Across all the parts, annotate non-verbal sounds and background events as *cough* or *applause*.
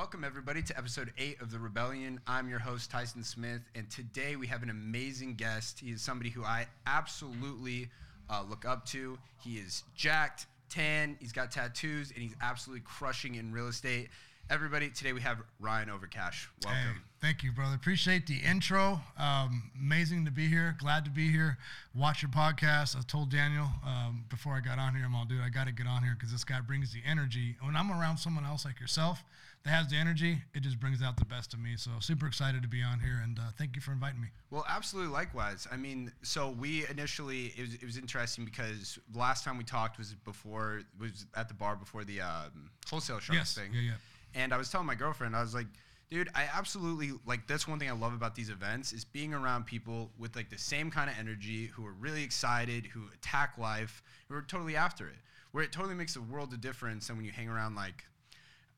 Welcome, everybody, to episode eight of The Rebellion. I'm your host, Tyson Smith, and today we have an amazing guest. He is somebody who I absolutely uh, look up to. He is jacked, tan, he's got tattoos, and he's absolutely crushing in real estate. Everybody, today we have Ryan Overcash. Welcome. Hey, thank you, brother. Appreciate the intro. Um, amazing to be here. Glad to be here. Watch your podcast. I told Daniel um, before I got on here, I'm all, dude, I got to get on here because this guy brings the energy. When I'm around someone else like yourself that has the energy, it just brings out the best of me. So super excited to be on here, and uh, thank you for inviting me. Well, absolutely likewise. I mean, so we initially it was, it was interesting because the last time we talked was before was at the bar before the um, wholesale sharks Yes. thing. Yeah, yeah. And I was telling my girlfriend, I was like, dude, I absolutely like that's one thing I love about these events is being around people with like the same kind of energy who are really excited, who attack life, who are totally after it. Where it totally makes a world of difference than when you hang around like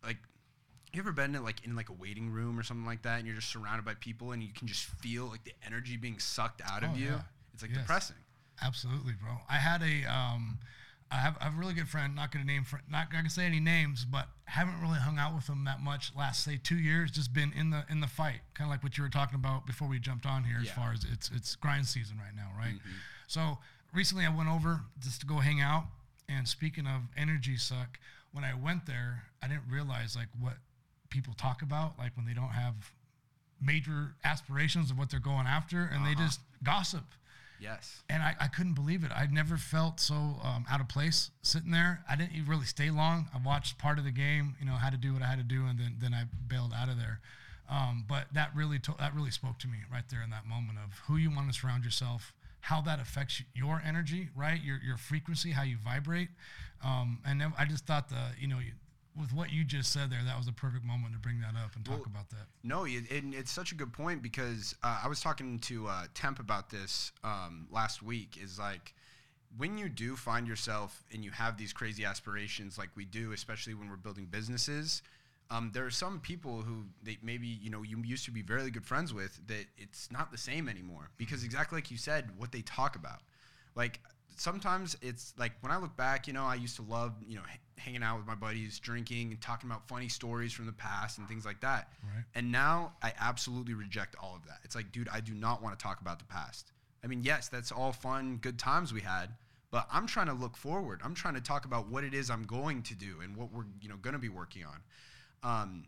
like you ever been in like in like a waiting room or something like that and you're just surrounded by people and you can just feel like the energy being sucked out of Oh, you? yeah. It's like Yes. depressing. Absolutely, bro. I had a, um, I have, I have a really good friend. Not gonna name, fr- not gonna say any names, but haven't really hung out with him that much last say two years. Just been in the in the fight, kind of like what you were talking about before we jumped on here. As far as it's it's grind season right now, right? So recently I went over just to go hang out. And speaking of energy suck, when I went there, I didn't realize like what people talk about, like when they don't have major aspirations of what they're going after, and they just gossip Yes. and I, I couldn't believe it. I'd never felt so um, out of place sitting there. I didn't even really stay long. I watched part of the game, you know, had to do what I had to do, and then then I bailed out of there. Um, but that really to, that really spoke to me right there in that moment of who you want to surround yourself, how that affects your energy, right? Your your frequency, how you vibrate. Um, and then I just thought the you know. You, with what you just said there, that was a perfect moment to bring that up and talk Well, about that. No, it, and it's such a good point because uh, I was talking to uh, Temp about this um, last week. Is like when you do find yourself and you have these crazy aspirations, like we do, especially when we're building businesses. Um, there are some people who they maybe you know you used to be very good friends with that it's not the same anymore because exactly like you said, what they talk about. Like sometimes it's like when I look back, you know, I used to love you know hanging out with my buddies, drinking and talking about funny stories from the past and things like that. Right. And now I absolutely reject all of that. It's like, dude, I do not want to talk about the past. I mean, yes, that's all fun, good times we had, but I'm trying to look forward. I'm trying to talk about what it is I'm going to do and what we're, you know, going to be working on. Um,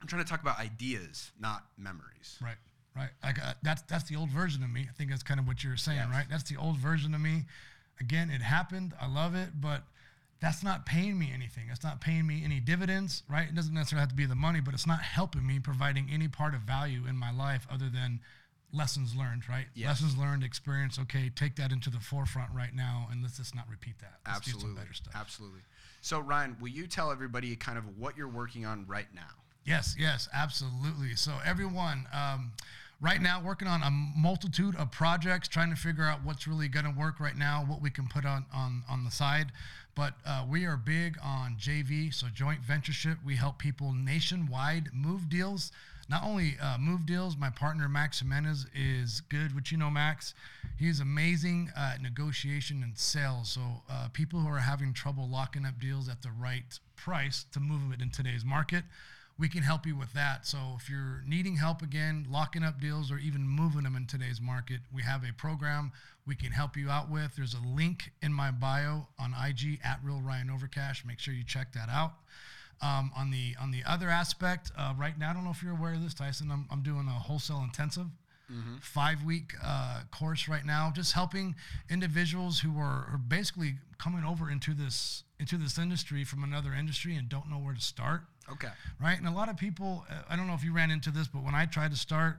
I'm trying to talk about ideas, not memories. Right, right. Like uh, that's that's the old version of me. I think that's kind of what you're saying, Yes. right? That's the old version of me. Again, it happened. I love it, but that's not paying me anything. It's not paying me any dividends, right? It doesn't necessarily have to be the money, but it's not helping me providing any part of value in my life other than lessons learned, right? Yes. Lessons learned, experience. Okay, take that into the forefront right now, and let's just not repeat that. Let's do some Absolutely. better stuff. Absolutely. So, Ryan, will you tell everybody kind of what you're working on right now? Yes, yes, absolutely. So everyone, um, right now working on a multitude of projects, trying to figure out what's really going to work right now, what we can put on on on the side. But uh, we are big on JV, so joint ventureship. We help people nationwide move deals. Not only uh, move deals, my partner Max Jimenez is good, which you know Max. He's amazing at negotiation and sales. So uh, people who are having trouble locking up deals at the right price to move it in today's market we can help you with that. So if you're needing help again, locking up deals or even moving them in today's market, we have a program we can help you out with. There's a link in my bio on IG at Real Ryan Overcash. Make sure you check that out. Um, on the on the other aspect, uh, right now, I don't know if you're aware of this, Tyson. I'm, I'm doing a wholesale intensive five week uh, course right now, just helping individuals who are, are basically coming over into this into this industry from another industry and don't know where to start. Okay. Right, and a lot of people, uh, I don't know if you ran into this, but when I tried to start,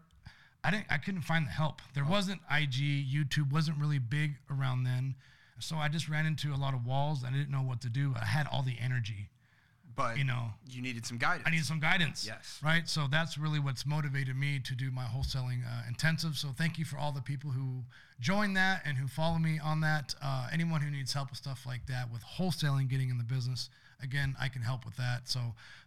I didn't, I couldn't find the help. There wasn't IG, YouTube wasn't really big around then, so I just ran into a lot of walls. I didn't know what to do. I had all the energy, But you know, you needed some guidance. I needed some guidance. Yes. Right. So that's really what's motivated me to do my wholesaling uh, intensive. So thank you for all the people who join that and who follow me on that. Uh, anyone who needs help with stuff like that, with wholesaling, getting in the business, again, I can help with that. So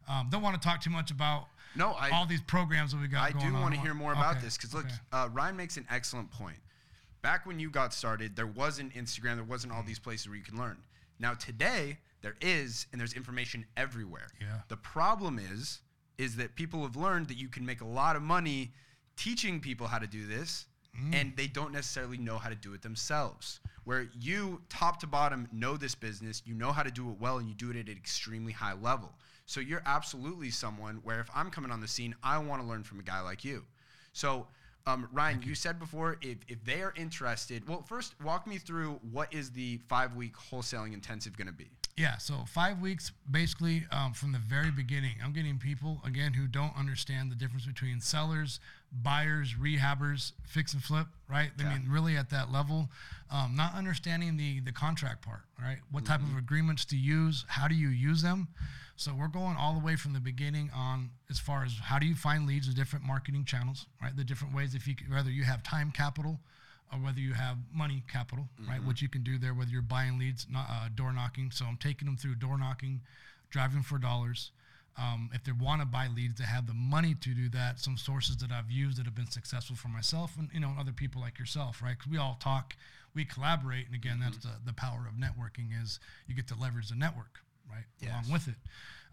um, don't want to talk too much about No, I- all these programs that we got I do want to hear more about Okay, this because look, okay. uh, Ryan makes an excellent point. Back when you got started, there wasn't Instagram, there wasn't all these places where you can learn. Now today, there is, and there's information everywhere. Yeah. The problem is is that people have learned that you can make a lot of money teaching people how to do this and they don't necessarily know how to do it themselves. Where you, top to bottom, know this business, you know how to do it well, and you do it at an extremely high level. So you're absolutely someone where if I'm coming on the scene, I want to learn from a guy like you. So, um, Ryan, you. said before if, if they are interested, well, first walk me through what is the five week wholesaling intensive going to be? Yeah, so five weeks basically um, from the very beginning. I'm getting people again who don't understand the difference between sellers, buyers, rehabbers, fix and flip, right? I mean, really at that level, um, not understanding the the contract part, right? What type of agreements to use? How do you use them? So we're going all the way from the beginning on as far as how do you find leads, the different marketing channels, right? The different ways if you whether you have time capital or whether you have money capital, right? What you can do there, whether you're buying leads, not, uh, door knocking. So I'm taking them through door knocking, driving for dollars. Um, if they want to buy leads, they have the money to do that. Some sources that I've used that have been successful for myself and you know and other people like yourself, right? Because we all talk, we collaborate, and again, that's the, the power of networking is you get to leverage the network, right, Yes. along with it.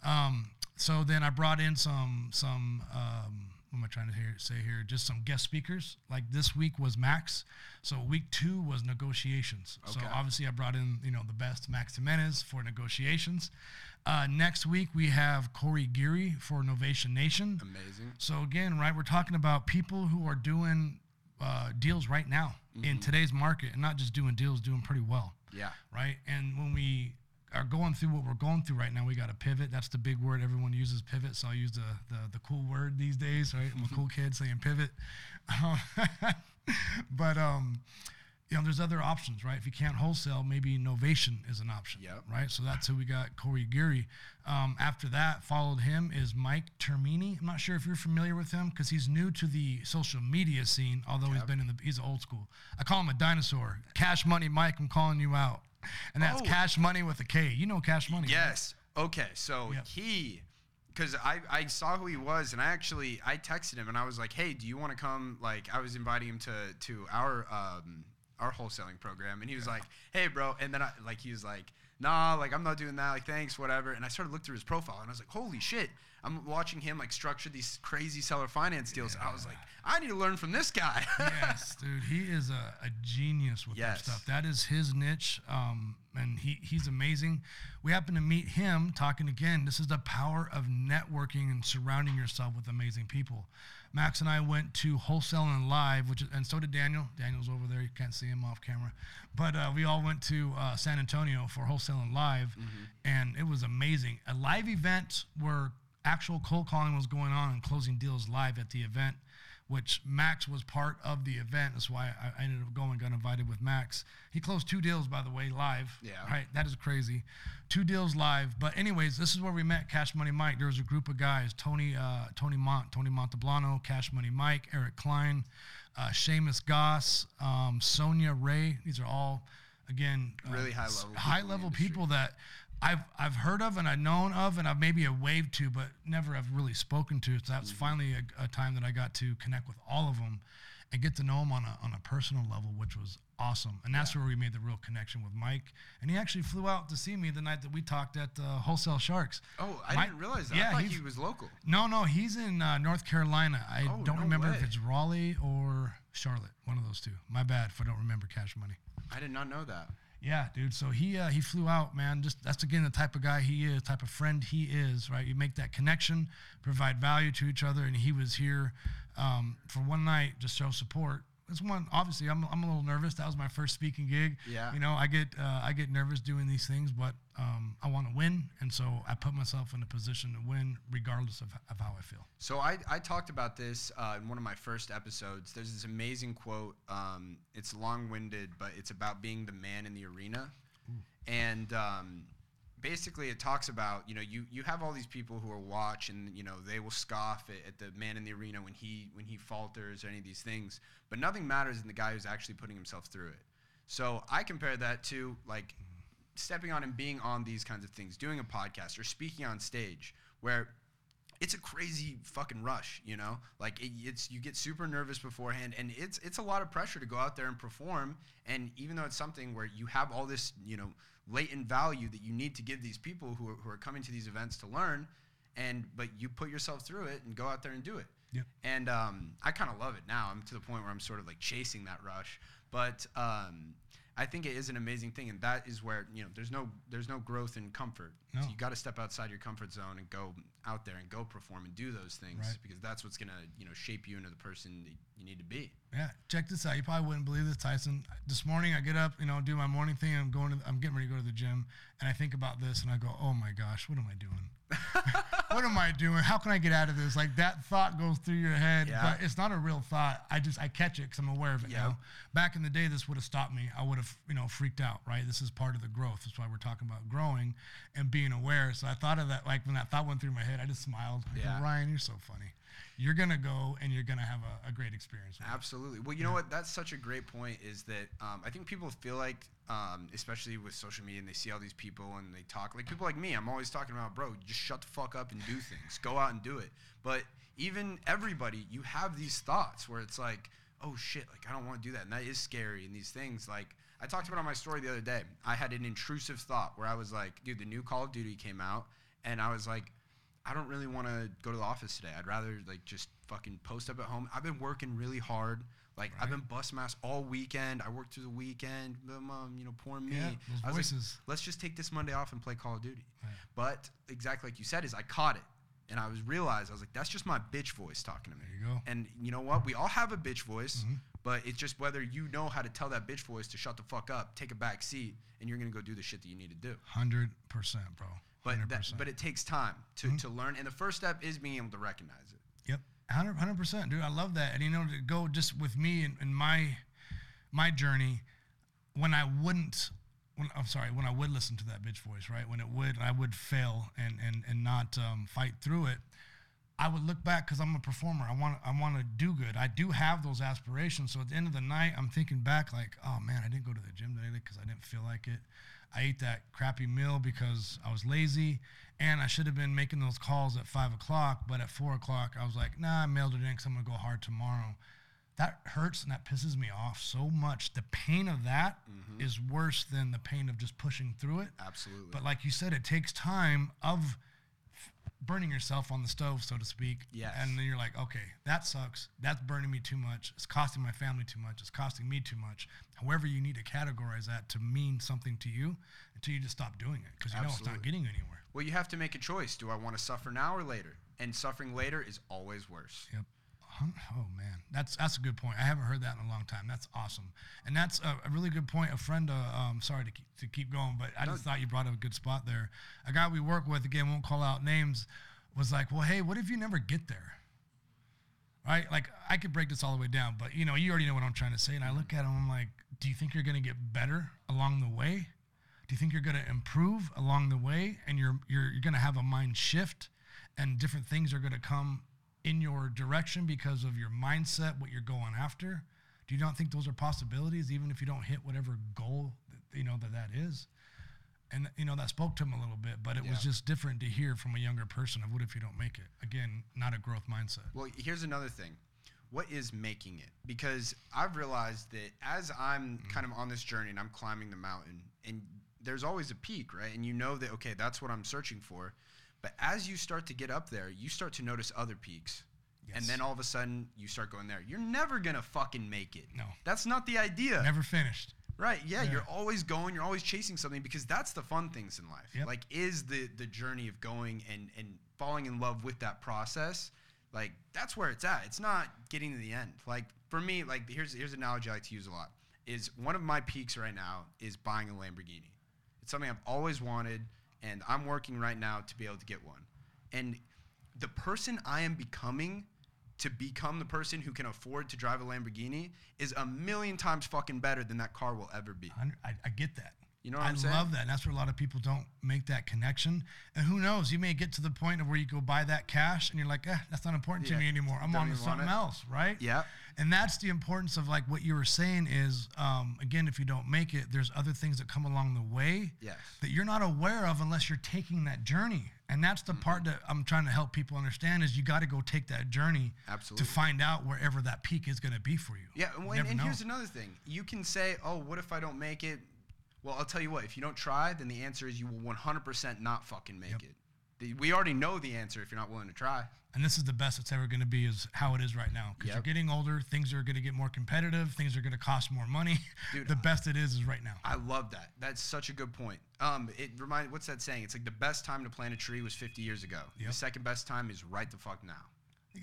Um, so then I brought in some some um, what am I trying to hear, say here? Just some guest speakers. Like this week was Max, so week two was negotiations. Okay. So obviously I brought in you know the best Max Jimenez for negotiations. Uh, next week we have Corey Geary for Novation Nation. Amazing. So again, right, we're talking about people who are doing uh, deals right now in today's market, and not just doing deals, doing pretty well Yeah. right? And when we are going through what we're going through right now, we got to pivot. That's the big word everyone uses, pivot. So I use the the, the cool word these days, right? I'm a cool kid saying pivot. Um, *laughs* but um, you know, there's other options, right? If you can't wholesale, maybe Novation is an option, Yep. right? So that's who we got, Corey Geary. Um, after that, followed him is Mike Termini. I'm not sure if you're familiar with him because he's new to the social media scene, although he's been in the he's old school. I call him a dinosaur. Cash Money Mike, I'm calling you out. And that's Oh. Cash Money with a K. You know Cash Money. right? Yes. Okay. So Yep. he, because I, I saw who he was, and I actually I texted him and I was like, hey, do you want to come? Like I was inviting him to to our um our wholesaling program, and he was like, hey, bro. And then I like he was like, nah, like I'm not doing that. Like thanks, whatever. And I started to look through his profile, and I was like, holy shit. I'm watching him like structure these crazy seller finance deals. And I was like, I need to learn from this guy. yes, *laughs* dude, he is a, a genius with Yes. that stuff. That is his niche, um, and he he's amazing. We happen to meet him talking again. This is the power of networking and surrounding yourself with amazing people. Max and I went to Wholesale and live, which and so did Daniel. Daniel's over there. You can't see him off camera, but uh, we all went to uh, San Antonio for Wholesale and live, and it was amazing. A live event where actual cold calling was going on and closing deals live at the event which Max was part of the event. That's why I, I ended up going, got invited with Max. He closed two deals, by the way, live. Yeah. Right. That is crazy. Two deals live. But anyways, this is where we met Cash Money Mike. There was a group of guys: Tony, uh, Tony Mont, Tony Monteblano, Cash Money Mike, Eric Klein, uh, Seamus Goss, um, Sonia Ray. These are all, again, uh, Really high level high level people that I've I've heard of and I've known of and I've maybe have waved to, but never have really spoken to. So that's Mm-hmm. finally a, a time that I got to connect with all of them and get to know them on a on a personal level, which was awesome. And that's where we made the real connection with Mike. And he actually flew out to see me the night that we talked at uh, Wholesale Sharks. oh, I Mike- didn't realize that. yeah, I thought he was local. No, no, he's in uh, North Carolina. I Oh, don't no remember way. if it's Raleigh or Charlotte, one of those two. My bad if I don't remember Cash Money. I did not know that. Yeah, dude. So he uh, he flew out, man. Just that's again the type of guy he is, type of friend he is, right? You make that connection, provide value to each other, and he was here um, for one night, just show support. This one, obviously, I'm, I'm a little nervous. That was my first speaking gig. Yeah. You know, I get uh, I get nervous doing these things, but um, I want to win, and so I put myself in a position to win, regardless of, of how I feel. So I, I talked about this uh, in one of my first episodes. There's this amazing quote. Um, it's long-winded, but it's about being the man in the arena, and um, basically it talks about you know you you have all these people who are watch and you know they will scoff at, at the man in the arena when he when he falters or any of these things, but nothing matters than the guy who's actually putting himself through it. So I compare that to like stepping on and being on these kinds of things, doing a podcast or speaking on stage, where it's a crazy fucking rush, you know. Like it, it's you get super nervous beforehand, and it's it's a lot of pressure to go out there and perform. And even though it's something where you have all this, you know, latent value that you need to give these people who are, who are coming to these events to learn, and but you put yourself through it and go out there and do it. Yep. And um, I kind of love it now. I'm to the point where I'm sort of like chasing that rush. But um, I think it is an amazing thing, and that is where you know there's no there's no growth in comfort. No. So you got to step outside your comfort zone and go out there and go perform and do those things Right. because that's what's gonna you know shape you into the person that you need to be. Yeah, check this out. You probably wouldn't believe this, Tyson. This morning I get up, you know, do my morning thing. I'm going to, I'm getting ready to go to the gym, and I think about this, and I go, "Oh my gosh, what am I doing? *laughs* what am I doing? How can I get out of this?" Like that thought goes through your head, Yeah. but it's not a real thought. I just I catch it because I'm aware of it Yeah. now. Back in the day, this would have stopped me. I would have, you know, freaked out. Right? This is part of the growth. That's why we're talking about growing and being aware. So I thought of that, like when that thought went through my head, I just smiled. I go, Yeah. Ryan, you're so funny. You're gonna go and you're gonna have a, a great experience. Absolutely. Well, you know what? That's such a great point. Is that um, I think people feel like, um, especially with social media, and they see all these people and they talk like people like me. I'm always talking about, bro, just shut the fuck up and do things. Go out and do it. But even everybody, you have these thoughts where it's like, oh shit, like I don't want to do that, and that is scary. And these things, like I talked about on my story the other day. I had an intrusive thought where I was like, dude, the new Call of Duty came out, and I was like. I don't really want to go to the office today. I'd rather like just fucking post up at home. I've been working really hard. Like I've been bus mass all weekend. I worked through the weekend. The mom, you know, poor me. Yeah, I was like, let's just take this Monday off and play Call of Duty. Right. But exactly like you said, is I caught it, and I was realized I was like, that's just my bitch voice talking to me. There you go. And you know what? We all have a bitch voice, Mm-hmm. but it's just whether you know how to tell that bitch voice to shut the fuck up, take a back seat, and you're gonna go do the shit that you need to do. Hundred percent, bro. But that, but it takes time to, Mm-hmm. to learn, and the first step is being able to recognize it. Yep, 100 percent, dude. I love that. And you know, to go just with me and, and my my journey, when I wouldn't, when I'm sorry, when I would listen to that bitch voice, right? When it would, I would fail and and and not um, fight through it. I would look back because I'm a performer. I want I want to do good. I do have those aspirations. So at the end of the night, I'm thinking back like, oh man, I didn't go to the gym today because I didn't feel like it. I ate that crappy meal because I was lazy, and I should have been making those calls at five o'clock. But at four o'clock, I was like, nah, I mailed it in because I'm gonna go hard tomorrow. That hurts and that pisses me off so much. The pain of that mm-hmm. is worse than the pain of just pushing through it. Absolutely. But like you said, it takes time of burning yourself on the stove, so to speak. Yes. And then you're like, okay, that sucks. That's burning me too much. It's costing my family too much. It's costing me too much. However, you need to categorize that to mean something to you until you just stop doing it because you know it's not getting you anywhere. well, you have to make a choice. Do I want to suffer now or later? And suffering later is always worse. Yep. Oh man, that's that's a good point. I haven't heard that in a long time. That's awesome, and that's a, a really good point. A friend, uh, um, sorry to keep, to keep going, but I just thought you brought up a good spot there. A guy we work with, again, won't call out names, was like, "Well, hey, what if you never get there?" Right? Like I could break this all the way down, but you know, you already know what I'm trying to say. And I look at him, I'm like, "Do you think you're going to get better along the way? Do you think you're going to improve along the way, and you're you're, you're going to have a mind shift, and different things are going to come in your direction because of your mindset, what you're going after? Do you not think those are possibilities, even if you don't hit whatever goal that, you know that that is? And you know that spoke to him a little bit, but it was just different to hear from a younger person of what if you don't make it? Again, not a growth mindset. Well, here's another thing. What is making it? Because I've realized that as I'm mm-hmm. kind of on this journey and I'm climbing the mountain, and there's always a peak, right? And you know that, okay, that's what I'm searching for. But as you start to get up there, you start to notice other peaks. And then all of a sudden, you start going there. You're never going to fucking make it. No. That's not the idea. Never finished. Right. Yeah, Yeah. You're always going. You're always chasing something because that's the fun things in life. Yep. Like, is the the journey of going and and falling in love with that process. Like that's where it's at. It's not getting to the end. Like for me, like here's here's an analogy I like to use a lot. Is one of my peaks right now is buying a Lamborghini. It's something I've always wanted, and I'm working right now to be able to get one. And the person I am becoming to become the person who can afford to drive a Lamborghini is a million times fucking better than that car will ever be. I, I, get that. You know what I I'm saying? I love that. And that's where a lot of people don't make that connection. And who knows? You may get to the point of where you go buy that cash and you're like, eh, that's not important Yeah, to me anymore. I'm on to something it. else, right? Yeah. And that's the importance of like what you were saying is, um, again, if you don't make it, there's other things that come along the way Yes. that you're not aware of unless you're taking that journey. And that's the part Mm-hmm. that I'm trying to help people understand is you got to go take that journey Absolutely. to find out wherever that peak is going to be for you. Yeah, and, You never and here's another thing. You can say, "Oh, what if I don't make it?" Well, I'll tell you what. If you don't try, then the answer is you will 100% not fucking make Yep. it. We already know the answer if you're not willing to try. and this is the best it's ever going to be is how it is right now because you're getting older things are going to get more competitive things are going to cost more money *laughs* Dude, the best it is is right now I love that. That's such a good point. Um, it remind what's that saying? It's like the best time to plant a tree was 50 years ago. Yep. The second best time is right the fuck now.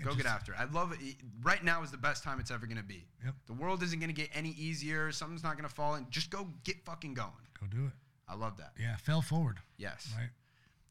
Go get after it. I love it. Right now is the best time it's ever gonna be. Yep. The world isn't gonna get any easier. Something's not gonna fall in. Just go get fucking going. go do it I love that. yeah fail forward Yes. right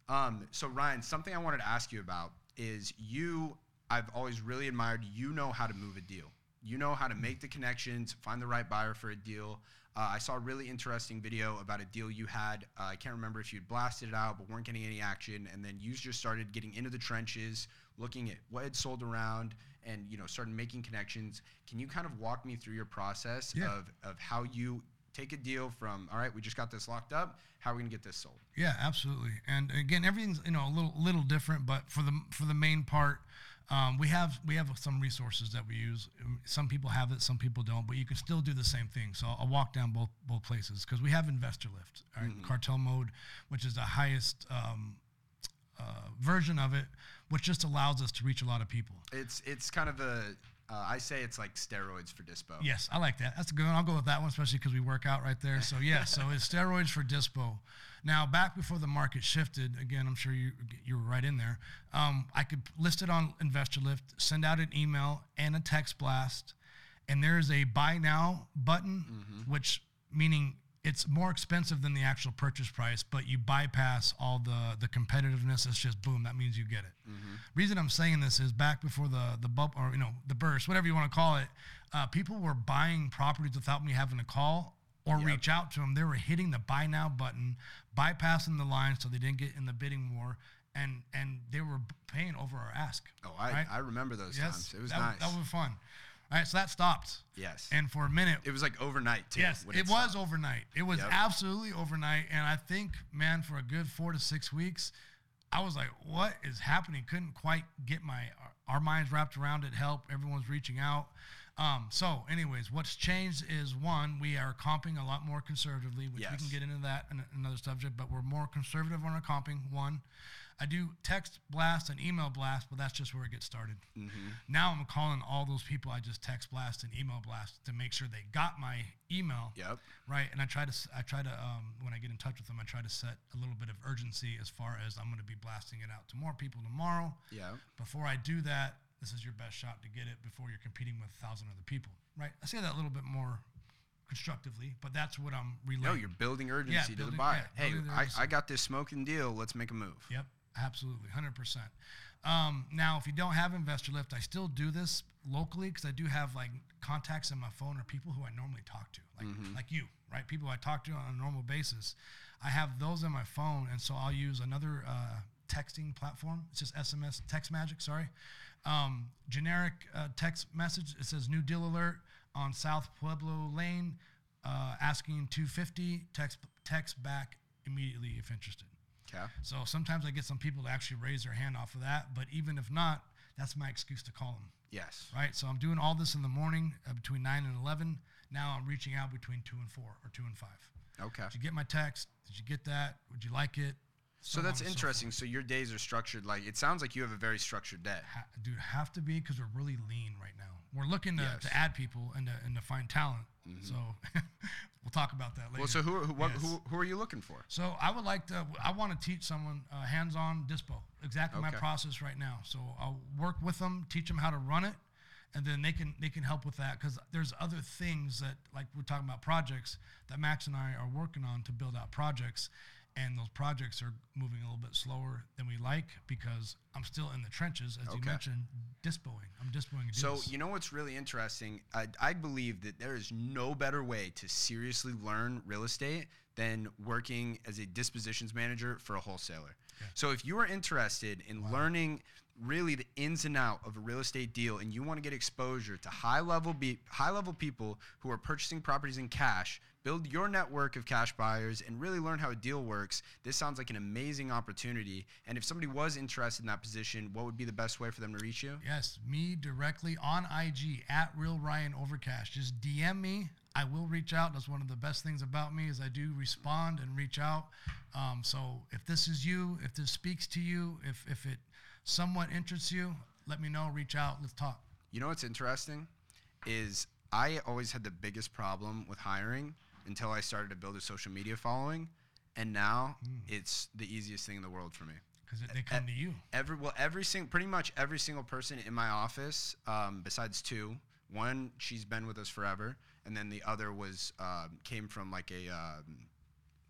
Um, so Ryan, something I wanted to ask you about is you. I've always really admired. You know how to move a deal. You know how to make the connections, find the right buyer for a deal. Uh, I saw a really interesting video about a deal you had. Uh, I can't remember if you'd blasted it out, but weren't getting any action, and then you just started getting into the trenches, looking at what had sold around, and you know started making connections. Can you kind of walk me through your process Yeah. of of how you take a deal from all right, we just got this locked up. How are we gonna get this sold? Yeah, absolutely. And again, everything's you know a little little different, but for the for the main part, um, we have we have some resources that we use. Some people have it, some people don't, but you can still do the same thing. So I'll walk down both both places because we have Investor Lift, all right, Cartel Mode, which is the highest um, uh, version of it, which just allows us to reach a lot of people. It's it's kind of a uh, I say it's like steroids for dispo. Yes, I like that. That's a good one. I'll go with that one, especially because we work out right there. So yeah, so it's steroids for dispo. Now, back before the market shifted, again, I'm sure you you were right in there. Um, I could list it on Investor Lift, send out an email and a text blast, and there is a buy now button, which meaning it's more expensive than the actual purchase price, but you bypass all the the competitiveness. It's just boom. That means you get it. Reason I'm saying this is back before the the bump or you know the burst, whatever you want to call it, uh, people were buying properties without me having to call or Yep. reach out to them. They were hitting the buy now button, bypassing the line so they didn't get in the bidding war, and and they were paying over our ask. Oh, I, right? I remember those times. It was that, nice. That was fun. All right, so that stopped. yes. And for a minute, it was like overnight too. Yes, when it was overnight. It was Yep. absolutely overnight. And I think, man, for a good four to six weeks, I was like, what is happening? Couldn't quite get my our minds wrapped around it. Help. Everyone's reaching out. Um, so, anyways, what's changed is one, we are comping a lot more conservatively, which we can get into that in another subject, but we're more conservative on our comping. One, I do text blast and email blast, but that's just where it gets started. Mm-hmm. Now I'm calling all those people I just text blast and email blast to make sure they got my email Yep. right and i try to i try to um, when i get in touch with them i try to set a little bit of urgency as far as i'm going to be blasting it out to more people tomorrow Yeah. before i do that this is your best shot to get it before you're competing with a thousand other people right i say that a little bit more constructively but that's what i'm relaying No, you're building urgency to building- the buyer. yeah, hey, the I. I got this smoking deal. Let's make a move. Yep, absolutely, hundred percent. Um, now, if you don't have Investor Lift, I still do this locally because I do have like contacts in my phone or people who I normally talk to, like like you, right? People I talk to on a normal basis. I have those in my phone, and so I'll use another uh, texting platform. It's just SMS text magic. Sorry, um, generic uh, text message. It says new deal alert on South Pueblo Lane, uh, asking 250. Text text back immediately if interested. Okay. So sometimes I get some people to actually raise their hand off of that, but even if not, that's my excuse to call them, Yes. right? So I'm doing all this in the morning uh, between 9 and 11. Now I'm reaching out between 2 and 4 or 2 and 5. Okay. Did you get my text? Did you get that? Would you like it? So on that's and so interesting. So your days are structured like it sounds like you have a very structured day. Ha- dude, have to be because we're really lean right now. We're looking to, Yes. To add people and to, and to find talent. So *laughs* we'll talk about that later. Well, so who are- who what, Yes. who, who are you looking for? So I would like to. I want to teach someone uh, hands-on dispo. Exactly my process right now. So I'll work with them, teach them how to run it, and then they can they can help with that because there's other things that like we're talking about projects that Max and I are working on to build out projects, and those projects are moving a little bit slower than we like because I'm still in the trenches, as you mentioned, dispoing. I'm dispoing. So deals. you know what's really interesting? I, I believe that there is no better way to seriously learn real estate than working as a dispositions manager for a wholesaler. So if you are interested in learning really the ins and out of a real estate deal and you want to get exposure to high level be, high level people who are purchasing properties in cash, build your network of cash buyers and really learn how a deal works, this sounds like an amazing opportunity. And if somebody was interested in that position, what would be the best way for them to reach you? Yes, me directly on IG at Real Ryan Overcash. Just DM me. I will reach out. That's one of the best things about me is I do respond and reach out. Um, so if this is you, if this speaks to you, if if it somewhat interests you, let me know. Reach out. Let's talk. You know what's interesting is I always had the biggest problem with hiring until I started to build a social media following, and now it's the easiest thing in the world for me. Because they come to you. Every well, every single, pretty much every single person in my office, um, besides two, one she's been with us forever, and then the other was um, came from like a um,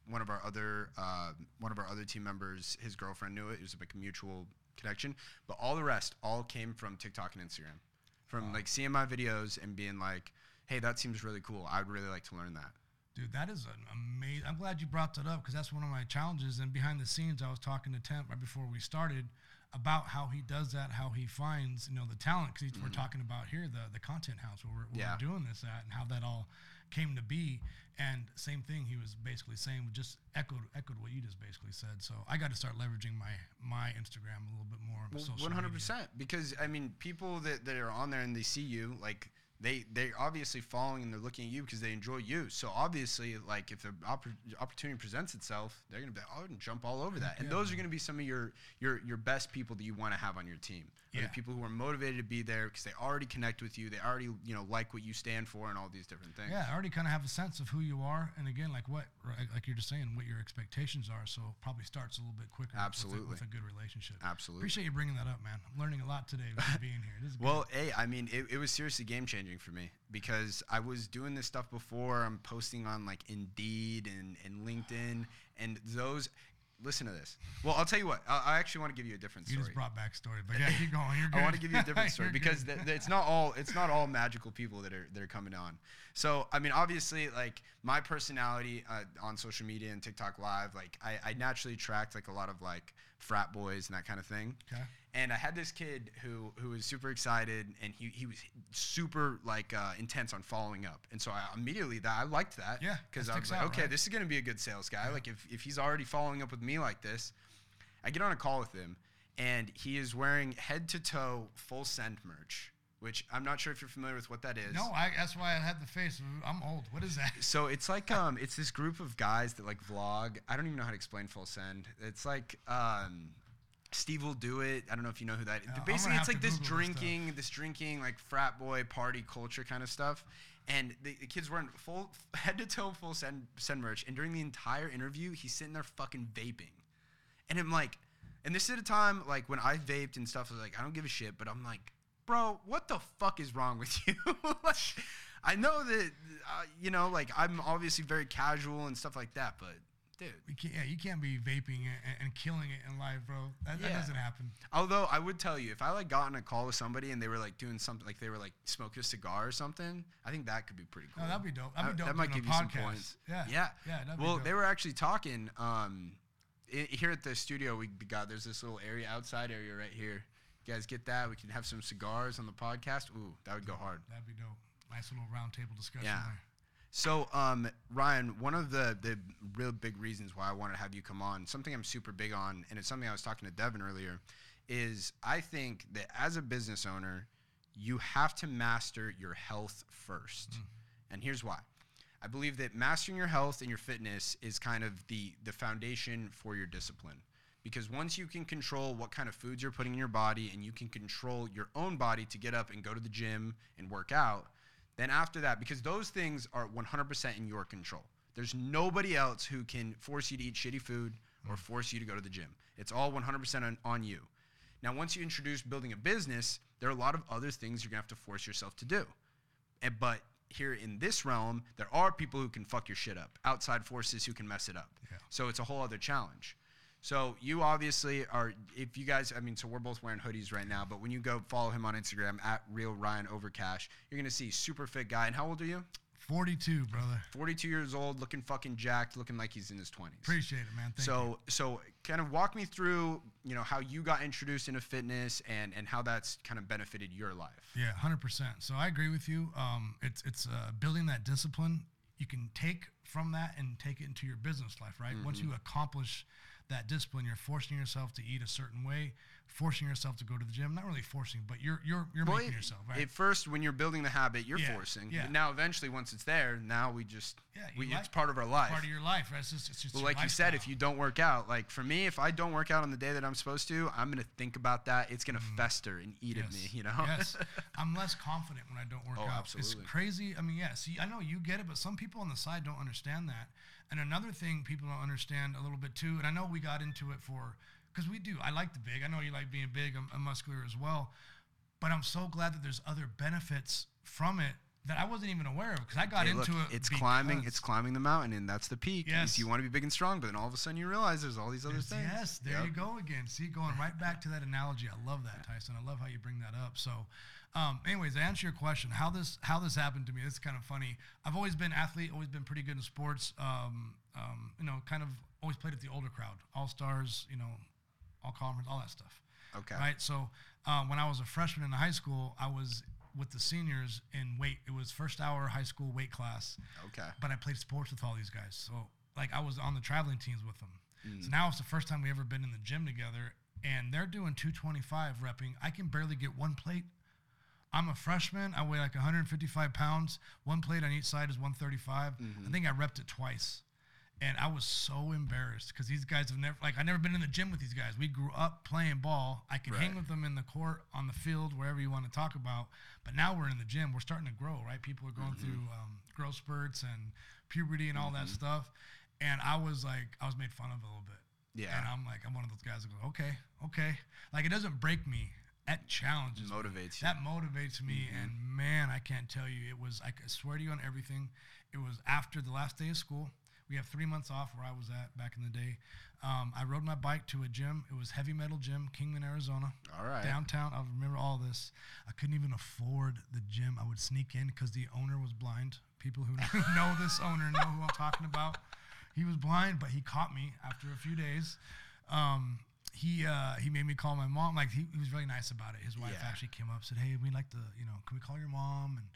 one of our other uh, one of our other team members. His girlfriend knew it. It was like a mutual connection. But all the rest all came from TikTok and Instagram, from like seeing my videos and being like, "Hey, that seems really cool. I'd really like to learn that." Dude, that is an amazing. I'm glad you brought that up because that's one of my challenges. And behind the scenes, I was talking to Temp right before we started about how he does that, how he finds you know the talent. Because we're mm-hmm. talking about here the the content house where we're, where Yeah. we're doing this at, and how that all came to be. And same thing he was basically saying, just echoed echoed what you just basically said. So I got to start leveraging my my Instagram a little bit more. One hundred percent, Because I mean, people that, that are on there and they see you, like they they're obviously following and they're looking at you because they enjoy you. So obviously, like if the oppor- opportunity presents itself, they're gonna be oh, jump all over that. And yeah, those are gonna be some of your your your best people that you want to have on your team. Are the Yeah. people who are motivated to be there because they already connect with you. They already you know like what you stand for and all these different things. Yeah, I already kind of have a sense of who you are, and again, like what, right, like you're just saying, what your expectations are. So it probably starts a little bit quicker. with a- Absolutely. with a, good relationship. Absolutely. Appreciate you bringing that up, man. I'm learning a lot today with you being here. This is good. *laughs* Well, hey, I mean, it, it was seriously game changing for me because I was doing this stuff before. I'm posting on like Indeed and, and LinkedIn, and those. Listen to this. Well, I'll tell you what. I, I actually want to give you a different story. you just brought back story, but yeah, *laughs* keep going. You're good. I want to give you a different *laughs* story because th- th- it's not all it's not all magical people that are that are coming on. So I mean, obviously, like my personality uh, on social media and TikTok Live, like I, I naturally attract like a lot of like frat boys and that kind of thing. Okay. And I had this kid who who was super excited and he, he was super like uh, intense on following up. And so I immediately that I liked that. Yeah, Because I was like, out, okay, right? this is gonna be a good sales guy. Like if, if he's already following up with me like this, I get on a call with him and he is wearing head to toe full send merch, which I'm not sure if you're familiar with what that is. No, I, that's why I had the face. I'm old. What is that? So it's like *laughs* um, it's this group of guys that like vlog. I don't even know how to explain full send. It's like um, Steve will do it. I don't know if you know who that. Basically, it's like this Google this drinking, this drinking like frat boy party culture kind of stuff. And the, the kid's wearing full *laughs* head to toe full send send merch. And during the entire interview, he's sitting there fucking vaping. And I'm like, and this is at a time like when I vaped and stuff. I was like, I don't give a shit. But I'm like, bro, what the fuck is wrong with *laughs* you? like, I know that, uh, you know, like I'm obviously very casual and stuff like that. But dude, You can't, yeah, you can't be vaping and, and killing it in live, bro. That, that doesn't happen. although I would tell you, if I like got on a call with somebody and they were like doing something, like they were like smoking a cigar or something, I think that could be pretty cool. No, that'd be dope. That'd be That- dope that might give you some points. Yeah, Yeah. yeah. Well, they were actually talking. Um, i here at the studio, we got there's this little area, outside area right here. You guys get that? We can have some cigars on the podcast. Ooh, that would go hard. That'd be dope. Nice little round table discussion Yeah. there. So, um, Ryan, one of the the real big reasons why I wanted to have you come on, something I'm super big on, and it's something I was talking to Devin earlier, is I think that as a business owner, you have to master your health first, and here's why. I believe that mastering your health and your fitness is kind of the the foundation for your discipline. Because once you can control what kind of foods you're putting in your body and you can control your own body to get up and go to the gym and work out, then after that, because those things are 100% in your control. There's nobody else who can force you to eat shitty food or mm. force you to go to the gym. It's all 100% on, on you. Now, once you introduce building a business, there are a lot of other things you're gonna have to force yourself to do. And, but here in this realm, there are people who can fuck your shit up, outside forces who can mess it up. Yeah. So it's a whole other challenge. So you obviously are. If you guys, I mean, so we're both wearing hoodies right now. But when you go follow him on Instagram at real Ryan Overcash, you're gonna see super fit guy. And how old are you? 42, brother. 42 years old, looking fucking jacked, looking like he's in his 20s. Appreciate it, man. Thank you. so so kind of walk me through, you know, how you got introduced into fitness and and how that's kind of benefited your life. Yeah, hundred percent. So I agree with you. Um, it's it's uh, building that discipline. You can take from that and take it into your business life, right? Once you accomplish that discipline, you're forcing yourself to eat a certain way forcing yourself to go to the gym. Not really forcing, but you're you're you're Well, making it- yourself right. At first, when you're building the habit, you're Yeah, forcing. yeah. But now, eventually, once it's there, now we just, Yeah, we, it's part of our life. part of your life. Right? It's just, it's just Well, like you said, if you don't work out, like for me, if I don't work out on the day that I'm supposed to, I'm gonna think about that. It's gonna fester and eat at me. You know. Mm. yes. *laughs* I'm less confident when I don't work Oh, out. absolutely. It's crazy. I mean, yeah, see, I know you get it, but some people on the side don't understand that. And another thing people don't understand a little bit too, and I know we got into it for, because we do. I like the big. I know you like being big. I'm, I'm muscular as well. But I'm so glad that there's other benefits from it that I wasn't even aware of because I got Hey, look, into it. it's climbing. It's climbing the mountain, and that's the peak. Yes. You want to be big and strong, but then all of a sudden you realize there's all these other things. Yes, there Yep. you go again. See, going right back to that analogy. I love that, Tyson. I love how you bring that up. So, um, anyways, to answer your question, how this how this happened to me. it's kind of funny. I've always been athlete, always been pretty good in sports. Um, um, you know, kind of always played at the older crowd, all stars. You know, all conference, all that stuff. Okay. Right. So um, when I was a freshman in high school, I was with the seniors in weight. It was first hour high school weight class Okay. but I played sports with all these guys. So like I was on the traveling teams with them. So now it's the first time we ever been in the gym together, and they're doing 225 repping. I can barely get one plate. I'm a freshman. I weigh like 155 pounds. One plate on each side is 135. Mm-hmm. I think I repped it twice. And I was so embarrassed because these guys have never, like, I never been in the gym with these guys. We grew up playing ball. I could hang with them in the court, on the field, wherever you want to talk about. But now we're in the gym. We're starting to grow, right? People are going mm-hmm. through um, growth spurts and puberty and all that mm-hmm. stuff. And I was like, I was made fun of a little bit. Yeah. And I'm like, I'm one of those guys that go, okay, okay. Like, it doesn't break me. That challenges me. Motivates you. That motivates me, and man, I can't tell you. It was. I swear to you on everything. It was after the last day of school. We have three months off where I was at back in the day. Um, I rode my bike to a gym. It was heavy metal gym, Kingman, Arizona. All right. Downtown. I remember all this. I couldn't even afford the gym. I would sneak in because the owner was blind. People who *laughs* know this owner know who I'm talking about. He was blind, but he caught me after a few days. Um, he uh, he made me call my mom. Like he, he was really nice about it. His wife Yeah. actually came up, said, "Hey, we'd like to, you know, can we call your mom?" And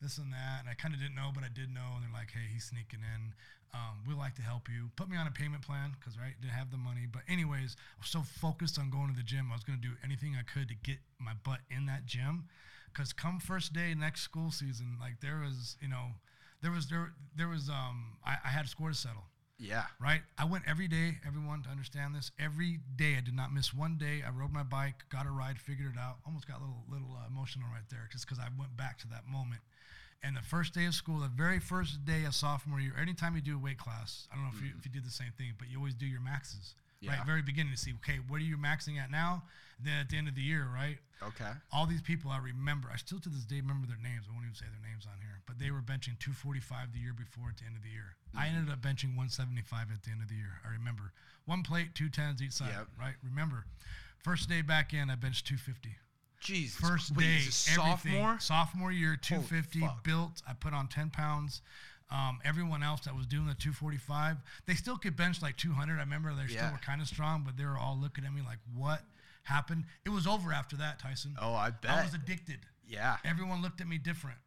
this and that. And I kind of didn't know, but I did know. And they're like, "Hey, he's sneaking in. Um, we'd like to help you. Put me on a payment plan because right, didn't have the money. But anyways, I was so focused on going to the gym. I was going to do anything I could to get my butt in that gym. Because come first day next school season, like there was, you know, there was there there was um I, I had a score to settle Yeah. right? I went every day, everyone to understand this. Every day, I did not miss one day. I rode my bike, got a ride, figured it out. Almost got a little, little uh, emotional right there, just because I went back to that moment. And the first day of school, the very first day of sophomore year, anytime you do a weight class, I don't know if, you, if you did the same thing, but you always do your maxes, right? Very beginning to see, okay, what are you maxing at now? And then at the end of the year, right? Okay. all these people I remember, I still to this day remember their names. I won't even say their names on here, but they were benching 245 the year before at the end of the year. I ended up benching 175 at the end of the year. I remember one plate, two tens each side. Yep. Right? Remember, first day back in, I benched 250. Jesus. First day, everything- sophomore? sophomore year, 250 built. I put on 10 pounds. Um, everyone else that was doing the 245, they still could bench like 200. I remember they still were kind of strong, but they were all looking at me like, "What happened?" It was over after that, Tyson. Oh, I bet. I was addicted. yeah. Everyone looked at me different.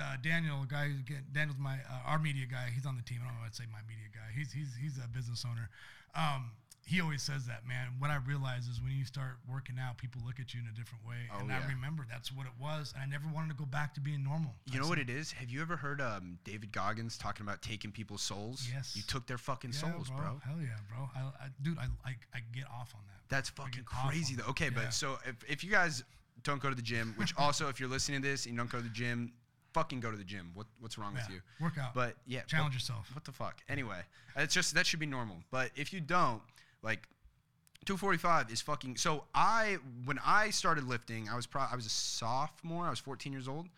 Uh, Daniel, a guy, Daniel's my uh, our media guy. He's on the team. I don't know. I'd say my media guy. He's he's he's a business owner. Um, he always says that, man. What I realize is when you start working out, people look at you in a different way. Oh, and I remember that's what it was. And I never wanted to go back to being normal. You know what it is? Have you ever heard um, David Goggins talking about taking people's souls? Yes. You took their fucking Yeah, souls, bro. bro. Hell yeah, bro. I, I dude, I, I I get off on that. That's fucking crazy, though. Okay, Yeah. but so if, if you guys don't go to the gym, which *laughs* also if you're listening to this and you don't go to the gym, fucking go to the gym. What what's wrong with you? work out. But yeah, Challenge what, yourself. What the fuck? Anyway, it's just that should be normal. But if you don't, like. 245 is fucking so I when I started lifting I was pro I was a sophomore I was 14 years old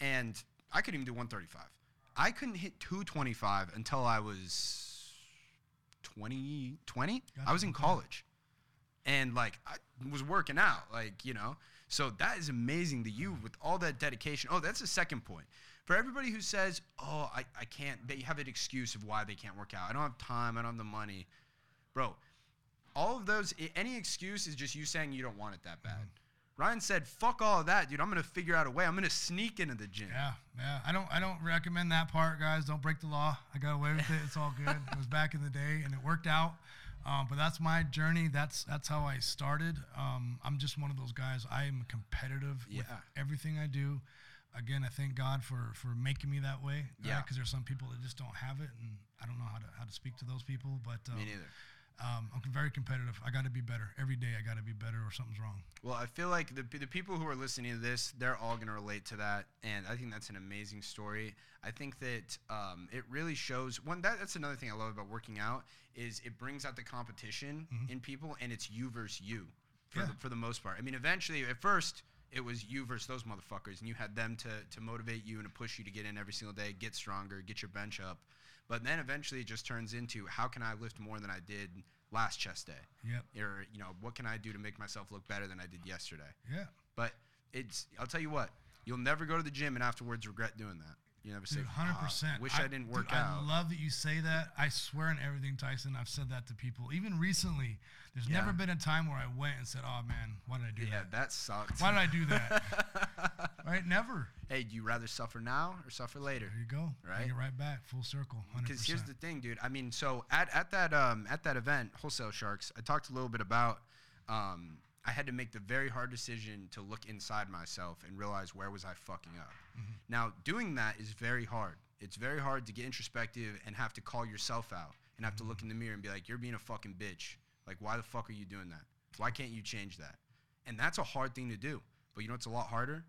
and I couldn't even do 135 I couldn't hit 225 until I was 20 20 I was in college and like I was working out, like you know. So that is amazing to you with all that dedication. Oh, that's the second point. For everybody who says, "Oh, I, I can't," they have an excuse of why they can't work out. I don't have time. I don't have the money, bro. All of those, any excuse is just you saying you don't want it that bad. Ryan said, "Fuck all of that, dude. I'm gonna figure out a way. I'm gonna sneak into the gym." Yeah, yeah. I don't I don't recommend that part, guys. Don't break the law. I got away with it. It's all good. it was back in the day, and it worked out. Um, but that's my journey. That's that's how I started. Um, I'm just one of those guys. I am competitive with Yeah. everything I do. Again, I thank God for for making me that way. Yeah. Because there's some people that just don't have it, and I don't know how to how to speak to those people. But um, Me neither. Um, I'm very competitive. I got to be better every day. I got to be better, or something's wrong. Well, I feel like the, the people who are listening to this, they're all going to relate to that. And I think that's an amazing story. I think that um, it really shows one that, that's another thing I love about working out is it brings out the competition in people and it's you versus you for, Yeah. the, for the most part. I mean, eventually at first it was you versus those motherfuckers and you had them to, to motivate you and to push you to get in every single day, get stronger, get your bench up. But then eventually it just turns into how can I lift more than I did last chest day? Yep. or you know what can i do to make myself look better than i did yesterday Yeah. but it's i'll tell you what you'll never go to the gym and afterwards regret doing that you never say hundred "Ah, percent. wish i, didn't work dude, out I love that you say that. I swear on everything, Tyson. I've said that to people. Even recently, there's Yeah. never been a time where I went and said, "Oh man, why did I do yeah that? that sucked Why did I do that?" *laughs* *laughs* right? Never. hey do you rather suffer now or suffer later There you go. Right? Bring it right back, full circle. Because here's the thing dude i mean so at, at that um at that event wholesale sharks i talked a little bit about um I had to make the very hard decision to look inside myself and realize where was I fucking up. Mm-hmm. Now, doing that is very hard. It's very hard to get introspective and have to call yourself out and have to look in the mirror and be like, "You're being a fucking bitch. Like, why the fuck are you doing that? Why can't you change that?" And that's a hard thing to do. But you know what's a lot harder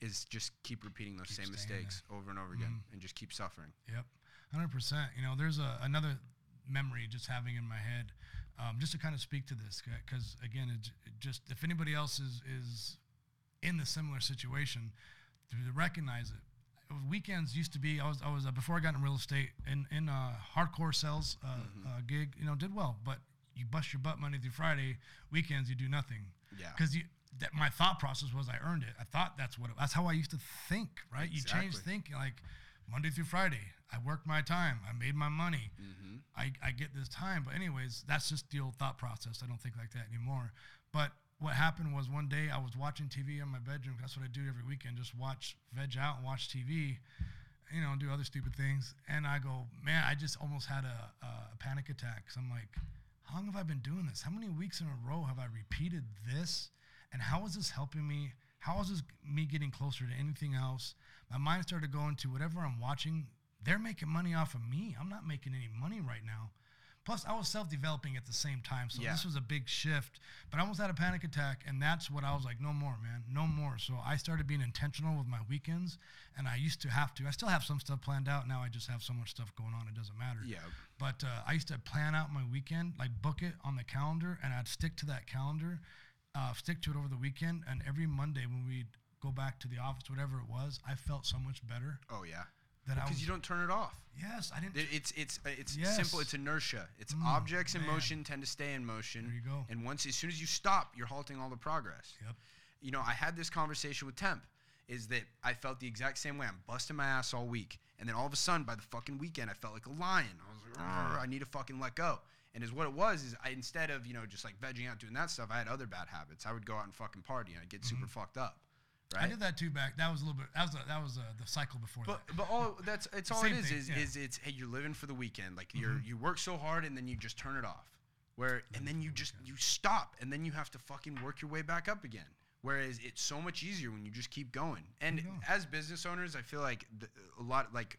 is just keep repeating those same staying mistakes over and over again Mm-hmm. and just keep suffering. Yep, hundred percent. You know, there's a another memory just having in my head, um, just to kind of speak to this, because again, it, it just if anybody else is is in the similar situation, to recognize it. It Weekends used to be. I was. I was uh, before I got in real estate in in uh, hardcore sales uh, Mm-hmm. uh, gig. You know, did well, but you bust your butt Monday through Friday. Weekends you do nothing. Yeah. Because you. That my thought process was I earned it. I thought that's what. It, that's how I used to think. Right. You change thinking like Monday through Friday. I worked my time. I made my money. Mm-hmm. I, I get this time. But anyways, that's just the old thought process. I don't think like that anymore. But what happened was one day I was watching TV in my bedroom. That's what I do every weekend. Just watch, veg out and watch TV, you know, do other stupid things. And I go, man, I just almost had a, a panic attack. So I'm like, how long have I been doing this? How many weeks in a row have I repeated this? And how is this helping me? How is this me getting closer to anything else? My mind started going to whatever I'm watching. They're making money off of me. I'm not making any money right now. Plus, I was self-developing at the same time, so Yeah. this was a big shift. But I almost had a panic attack, and that's what I was like, no more, man, no more. So I started being intentional with my weekends, and I used to have to. I still have some stuff planned out. Now I just have so much stuff going on, it doesn't matter. Yeah. But uh, I used to plan out my weekend, like book it on the calendar, and I'd stick to that calendar, uh, stick to it over the weekend. And every Monday when we'd go back to the office, whatever it was, I felt so much better. Oh yeah. That Because you don't turn it off. yes, I didn't. It's it's uh, it's Yes. simple. It's inertia. It's Mm, objects in man. motion tend to stay in motion. There you go. And once as soon as you stop, you're halting all the progress. Yep. You know, I had this conversation with Temp. Is that I felt the exact same way. I'm busting my ass all week, and then all of a sudden, by the fucking weekend, I felt like a lion. I was like, I need to fucking let go. And is what it was is I instead of you know just like vegging out doing that stuff, I had other bad habits. I would go out and fucking party, and I'd get super fucked up. Right. Mm-hmm. I did that too back. That was a little bit. That was a, that was uh the cycle before But that. but all that's it's all it is thing, is, yeah. Mm-hmm. is it's hey you're living for the weekend like you're you work so hard and then you just turn it off where and then you just you stop and then you have to fucking work your way back up again whereas it's so much easier when you just keep going and as business owners I feel like the, a lot like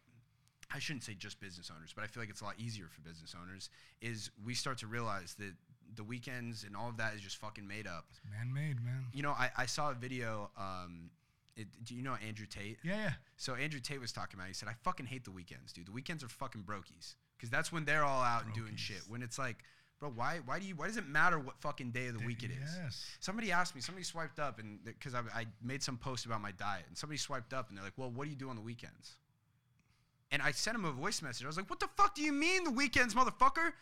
I shouldn't say just business owners but I feel like it's a lot easier for business owners is we start to realize that the weekends and all of that is just fucking made up Man made, man. you know I, I saw a video um it, do you know Andrew Tate Yeah, yeah. so Andrew Tate was talking about. it. He said, "I fucking hate the weekends, dude. The weekends are fucking brokies because that's when they're all out and doing shit. When it's like, bro, why why do you why does it matter what fucking day of the week it is? Yes. Somebody asked me. Somebody swiped up and because I, I made some post about my diet and somebody swiped up and they're like, well, what do you do on the weekends? And I sent him a voice message. I was like, what the fuck do you mean the weekends, motherfucker?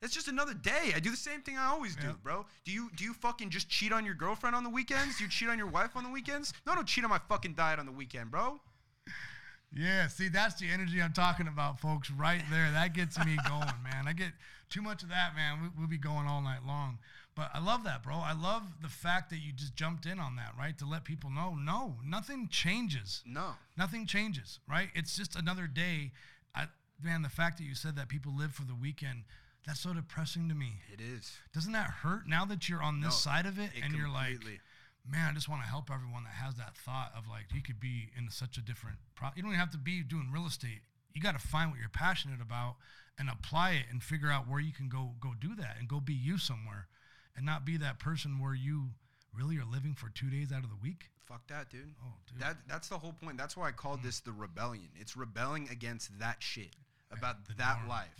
That's just another day. I do the same thing I always do, bro. Do you do you fucking just cheat on your girlfriend on the weekends? Do you cheat on your wife on the weekends? No, don't cheat on my fucking diet on the weekend, bro. Yeah, see, that's the energy I'm talking about, folks, right there. That gets me *laughs* going, man. I get too much of that, man. We, we'll be going all night long. But I love that, bro. I love the fact that you just jumped in on that, right? To let people know, no, nothing changes. No. Nothing changes, right? It's just another day. I, man, the fact that you said that people live for the weekend, That's so depressing to me. It is. Doesn't that hurt now that you're on this No, side of it, it and you're like, man, I just want to help everyone that has that thought of like you could be in such a different. Pro- you don't even have to be doing real estate. You got to find what you're passionate about and apply it and figure out where you can go go do that and go be you somewhere, and not be that person where you really are living for two days out of the week. Fuck that, dude. Oh, dude. That that's the whole point. That's why I called this the rebellion. It's rebelling against that shit about the that norm. life.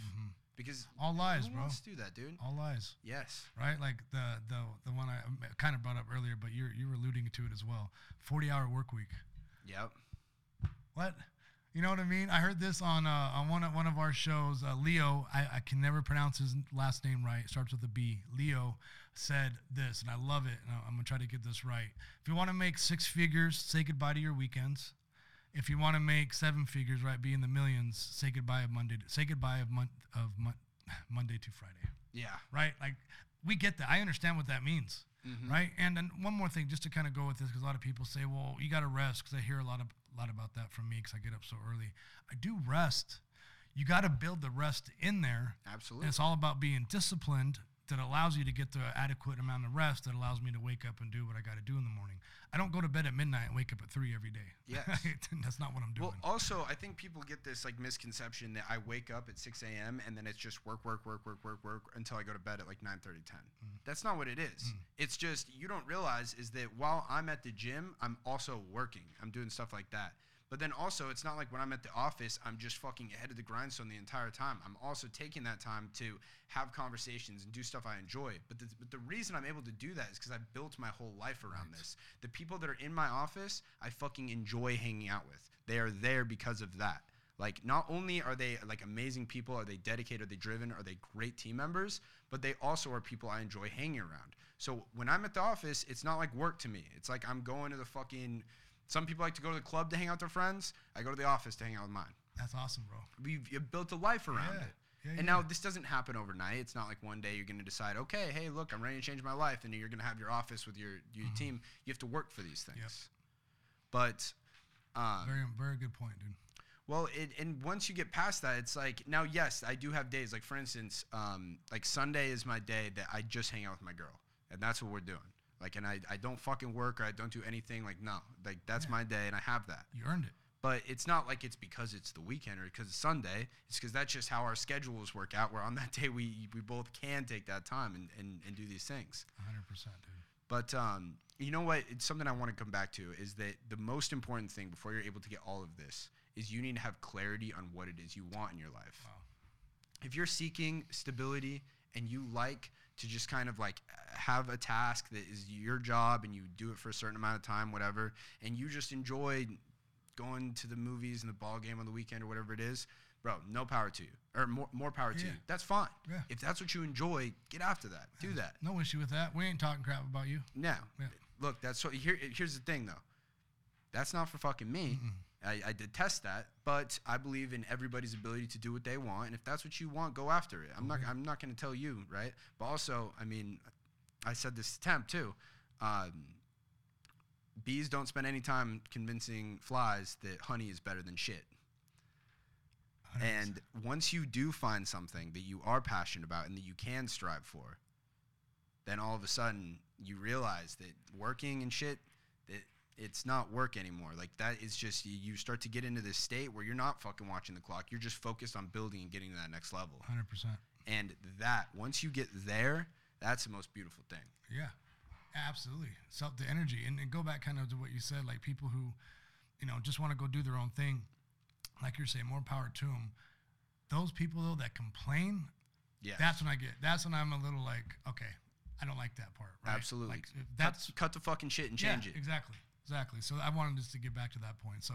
Because All lies, bro. Let's do that, dude? All lies. Yes. right? Like the the the one I kind of brought up earlier, but you're you're alluding to it as well. Forty hour work week. Yep. What? You know what I mean? I heard this on uh, on one of one of our shows. Uh, Leo, I, I can never pronounce his last name right. It starts with a B. Leo said this, and I love it. And I'm gonna try to get this right. If you want to make six figures, say goodbye to your weekends. If you want to make seven figures, right, be in the millions, say goodbye of Monday. Say goodbye of month of mon- *sighs* Monday to Friday Yeah. right? Like we get that. I understand what that means, mm-hmm. right? And then one more thing, just to kind of go with this, because a lot of people say, "Well, you got to rest," because I hear a lot of lot about that from me, because I get up so early. I do rest. You got to build the rest in there. Absolutely. And it's all about being disciplined. That allows you to get the adequate amount of rest. That allows me to wake up and do what I got to do in the morning. I don't go to bed at midnight and wake up at three every day. Yes. *laughs* that's not what I'm doing. Well, also, I think people get this like misconception that I wake up at 6 a.m. and then it's just work, work, work, work, work, work until I go to bed at like 9 30, 10. Mm-hmm. That's not what it is. Mm-hmm. It's just you don't realize is that while I'm at the gym, I'm also working. I'm doing stuff like that. But then also, it's not like when I'm at the office, I'm just fucking ahead of the grindstone the entire time. I'm also taking that time to have conversations and do stuff I enjoy. But the, but the reason I'm able to do that is because I built my whole life around this. The people that are in my office, I fucking enjoy hanging out with. They are there because of that. Like, not only are they like amazing people, are they dedicated, are they driven, are they great team members, but they also are people I enjoy hanging around. So when I'm at the office, it's not like work to me. It's like I'm going to the fucking. Some people like to go to the club to hang out with their friends. I go to the office to hang out with mine. that's awesome, bro. We've you've built a life around Yeah. it. Yeah, and yeah. now this doesn't happen overnight. It's not like one day you're going to decide, okay, hey, look, I'm ready to change my life, and you're going to have your office with your your team. You have to work for these things. Mm-hmm. Yep. But, um, Very very good point, dude. well, it, and once you get past that, it's like now, yes, I do have days. Like for instance, um, like Sunday is my day that I just hang out with my girl, and that's what we're doing. Like, and I, I don't fucking work or I don't do anything. Like, no, like that's my day, and I have that. You earned it. But it's not like it's because it's the weekend or because it's Sunday. It's because that's just how our schedules work out. Where on that *laughs* day we we both can take that time and, and, and do these things. 100 percent, dude. But um, you know what? It's something I want to come back to is that the most important thing before you're able to get all of this is you need to have clarity on what it is you want in your life. Wow. If you're seeking stability and you like to just kind of like have a task that is your job and you do it for a certain amount of time, whatever, and you just enjoy going to the movies and the ball game on the weekend or whatever it is, bro, no power to you. Or more, more power to you. That's fine. Yeah. If that's what you enjoy, get after that. Do that. No issue with that. We ain't talking crap about you. No. Yeah. Look, that's what here here's the thing though. That's not for fucking me. I, I detest that, but I believe in everybody's ability to do what they want, and if that's what you want, go after it. I'm not I'm not going to tell you, right? But also, I mean, I said this to Temp too. Um, bees don't spend any time convincing flies that honey is better than shit. 100%. And once you do find something that you are passionate about and that you can strive for, then all of a sudden you realize that working and shit, that it's not work anymore. Like that is just you- start to get into this state where you're not fucking watching the clock. You're just focused on building and getting to that next level. 100%. And that once you get there, that's the most beautiful thing. Yeah, absolutely. Self the energy and, and go back kind of to what you said, like people who, you know, just want to go do their own thing. Like you're saying, more power to them. Those people though that complain, Yeah. that's when I get. That's when I'm a little like, okay, I don't like that part. Right? Absolutely. Like, if cut, that's cut the fucking shit and change yeah, it. Exactly. Exactly. So I wanted just to get back to that point. So,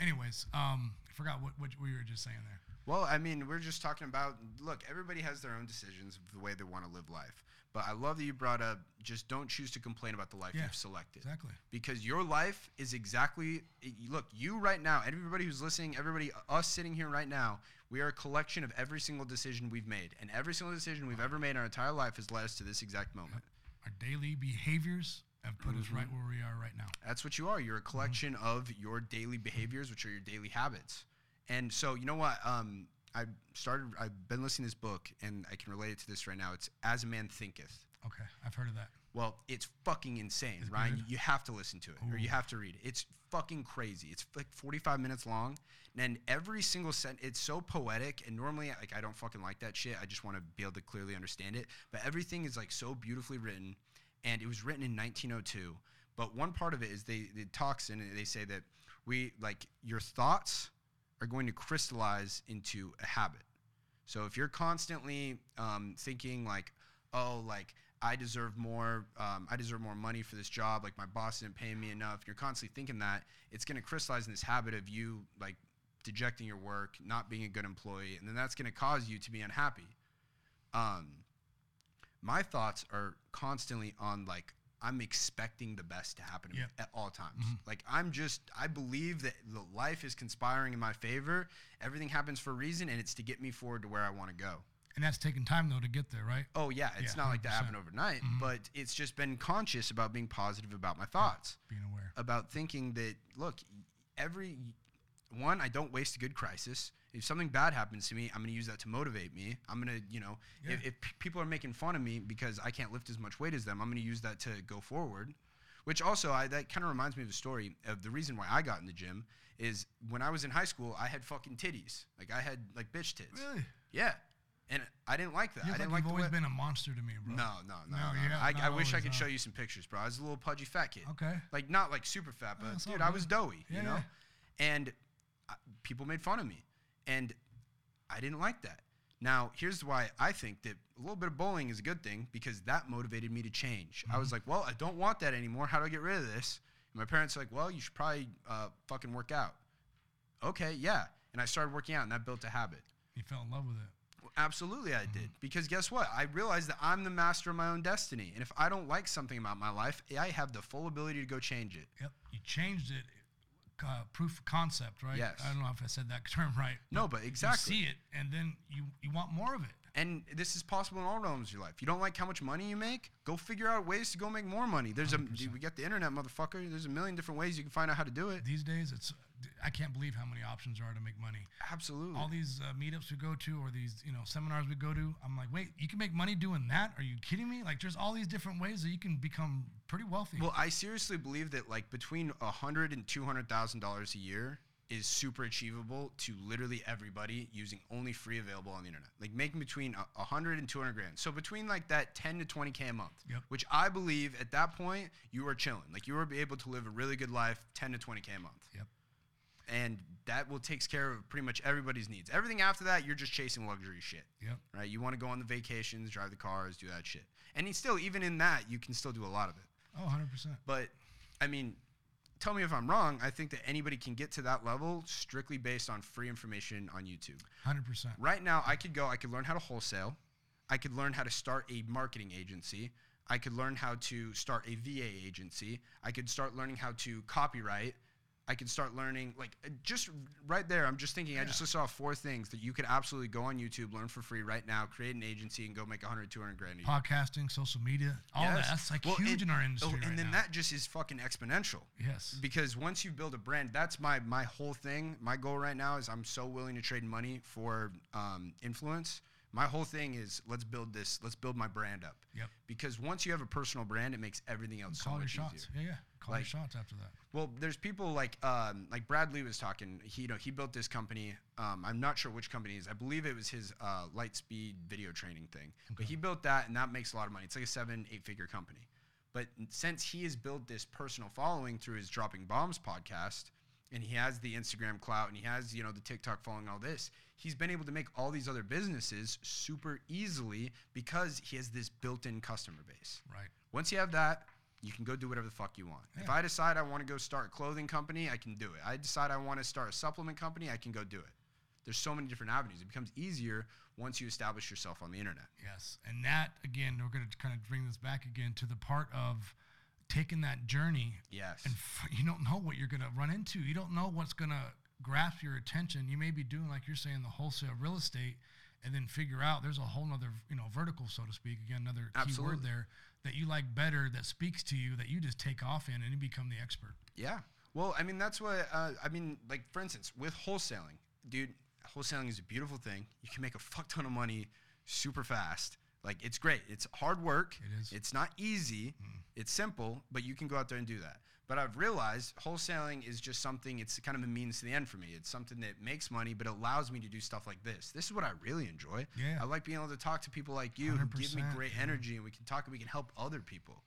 anyways, um, I forgot what what we were just saying there. Well, I mean, we're just talking about look, everybody has their own decisions of the way they want to live life. But I love that you brought up just don't choose to complain about the life Yeah, you've selected. Exactly. Because your life is exactly look, you right now, everybody who's listening, everybody us sitting here right now, we are a collection of every single decision we've made. And every single decision we've ever made in our entire life has led us to this exact moment. Our daily behaviors have put us Mm-hmm. right where we are right now. That's what you are. You're a collection of your daily behaviors, which are your daily habits. And so, you know what? Um, I started. I've been listening to this book, and I can relate it to this right now. It's As a Man Thinketh. Okay, I've heard of that. Well, it's fucking insane, Ryan. good? You have to listen to it, or you have to read it. It's fucking crazy. It's like 45 minutes long, and every single sentence, it's so poetic. And normally, like, I don't fucking like that shit. I just want to be able to clearly understand it. But everything is like so beautifully written, and it was written in 1902. But one part of it is they it talks and they say that we like your thoughts are going to crystallize into a habit. So if you're constantly um, thinking like, oh, like I deserve more, um, I deserve more money for this job, like my boss didn't pay me enough, you're constantly thinking that, it's going to crystallize in this habit of you like dejecting your work, not being a good employee, and then that's going to cause you to be unhappy. Um, my thoughts are constantly on like I'm expecting the best to happen to Yep. me at all times. Mm-hmm. Like I'm just I believe that the life is conspiring in my favor. Everything happens for a reason, and it's to get me forward to where I want to go. And that's taking time though to get there, right? Oh yeah, it's Yeah, not like that 100%. happened overnight, mm-hmm. but it's just been conscious about being positive about my thoughts, Being aware. about thinking that look, every one I don't waste a good crisis. If something bad happens to me, I'm going to use that to motivate me. I'm going to, you know, if, Yeah. if p- people are making fun of me because I can't lift as much weight as them, I'm going to use that to go forward. Which also, I, that kind of reminds me of a story of the reason why I got in the gym is when I was in high school, I had fucking titties. Like I had like bitch tits. Really? Yeah. And I didn't like that. You I didn't like you've always way. been a monster to me, bro. No, no, no. No, no, not- I, I wish I could huh? show you some pictures, bro. I was a little pudgy fat kid. Okay. Like not like super fat, but all dude, I was doughy, Yeah, you know. yeah. And uh, people made fun of me, and I didn't like that. Now, here's why I think that a little bit of bullying is a good thing because that motivated me to change. I Mm-hmm. was like, well, I don't want that anymore. How do I get rid of this? And my parents are like, well, you should probably uh, fucking work out. Okay, yeah. And I started working out, and that built a habit. You fell in love with it. Absolutely, I did. Because guess what? I realized that I'm the master of my own destiny. And if I don't like something about my life, I have the full ability to go change it. Yep. You changed it. Uh, proof of concept, right? Yes. I don't know if I said that *laughs* term right. No, but exactly. You see it, and then you you want more of it. And this is possible in all realms of your life. You don't like how much money you make? Go figure out ways to go make more money. There's a dude, we got the internet, motherfucker. There's a million different ways you can find out how to do it. These days, it's I can't believe how many options there are to make money. Absolutely. All these uh, meetups we go to, or these you know seminars we go to, I'm like, wait, you can make money doing that? Are you kidding me? Like, there's all these different ways that you can become pretty wealthy. Well, I seriously believe that like between a hundred and two hundred thousand dollars a year is super achievable to literally everybody using only free available on the internet. Like making between a a hundred and two hundred grand. So between like that ten to twenty k a month, Yep. which I believe at that point you are chilling. Like you are be able to live a really good life, ten to twenty k a month, yep. And that will takes care of pretty much everybody's needs. Everything after that, you're just chasing luxury shit Yep. right? You want to go on the vacations, drive the cars, do that shit. And still, even in that, you can still do a lot of it. Oh, 100 percent. But I mean, tell me if I'm wrong. I think that anybody can get to that level strictly based on free information on YouTube. 100 percent. Right now, I could go, I could learn how to wholesale, I could learn how to start a marketing agency. I could learn how to start a VA agency. I could start learning how to copyright. I could start learning, like, just right there. I'm just thinking, I just saw four things that you could absolutely go on YouTube, learn for free right now, create an agency, and go make 100, 200 grand a year. Podcasting, social media, all that. Yes. That's like Well, huge and- in our industry oh, right and then now. that just is fucking exponential. yes. Because once you build a brand, that's my my whole thing. My goal right now is I'm so willing to trade money for um, influence. My whole thing is let's build this. Let's build my brand up. Yep. Because once you have a personal brand, it makes everything else so much easier. Yeah, yeah. Call Like- shots after that. Well, there's people like um, like Brad Lea was talking. He you know he built this company. Um, I'm not sure which company it is. I believe it was his uh, Lightspeed video training thing. But he built that, and that makes a lot of money. It's like a seven eight figure company. But since he has built this personal following through his Dropping Bombs podcast, and he has the Instagram clout, and he has you know the TikTok following, all this, he's been able to make all these other businesses super easily because he has this built-in customer base. Right. Once you have that, you can go do whatever the fuck you want. If I decide I want to go start a clothing company, I can do it. I decide I want to start a supplement company, I can go do it. There's so many different avenues. It becomes easier once you establish yourself on the internet. Yes. And that, again, we're going to kind of bring this back again to the part of taking that journey Yes. and f- you don't know what you're going to run into. You don't know what's going to grasp your attention. You may be doing, like you're saying, the wholesale real estate and then figure out there's a whole other you know, vertical, so to speak. Again, another key Absolutely. word there that you like better, that speaks to you, that you just take off in and you become the expert. Yeah. Well, I mean, that's what, uh, I mean, like, for instance, with wholesaling, dude, wholesaling is a beautiful thing. You can make a fuck ton of money super fast. Like it's great. It's hard work. It is. It's not easy. It's simple, but you can go out there and do that. But I've realized wholesaling is just something. It's kind of a means to the end for me. It's something that makes money, but it allows me to do stuff like this. This is what I really enjoy. Yeah. I like being able to talk to people like you who give me great yeah. energy, and we can talk and we can help other people.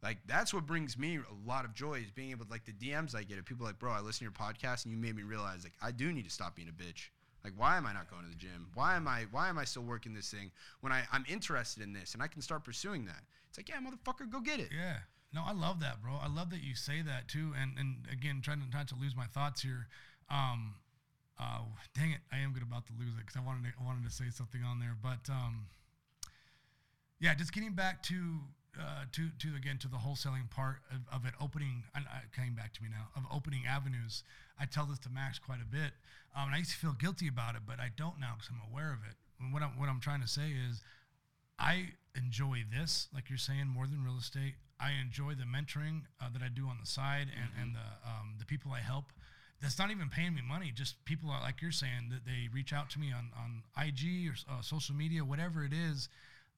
Like that's what brings me a lot of joy is being able to like the DMs I get of people like, bro, I listen to your podcast and you made me realize like I do need to stop being a bitch. Like why am I not going to the gym? Why am I why am I still working this thing when I, I'm interested in this and I can start pursuing that? It's like, yeah, motherfucker, go get it. Yeah. No, I love that, bro. I love that you say that too. And and again, trying to not to lose my thoughts here. Um, uh, dang it, I am good about to lose it because I wanted to, I wanted to say something on there, but um, yeah, just getting back to uh, to to again to the wholesaling part of, of it opening. And uh, came back to me now of opening avenues. I tell this to Max quite a bit. Um, and I used to feel guilty about it, but I don't now because I'm aware of it. And what I'm what I'm trying to say is, I enjoy this, like you're saying, more than real estate. I enjoy the mentoring uh, that I do on the side and, and the um, the people I help. That's not even paying me money. Just people are, like you're saying that they reach out to me on on IG or uh, social media, whatever it is,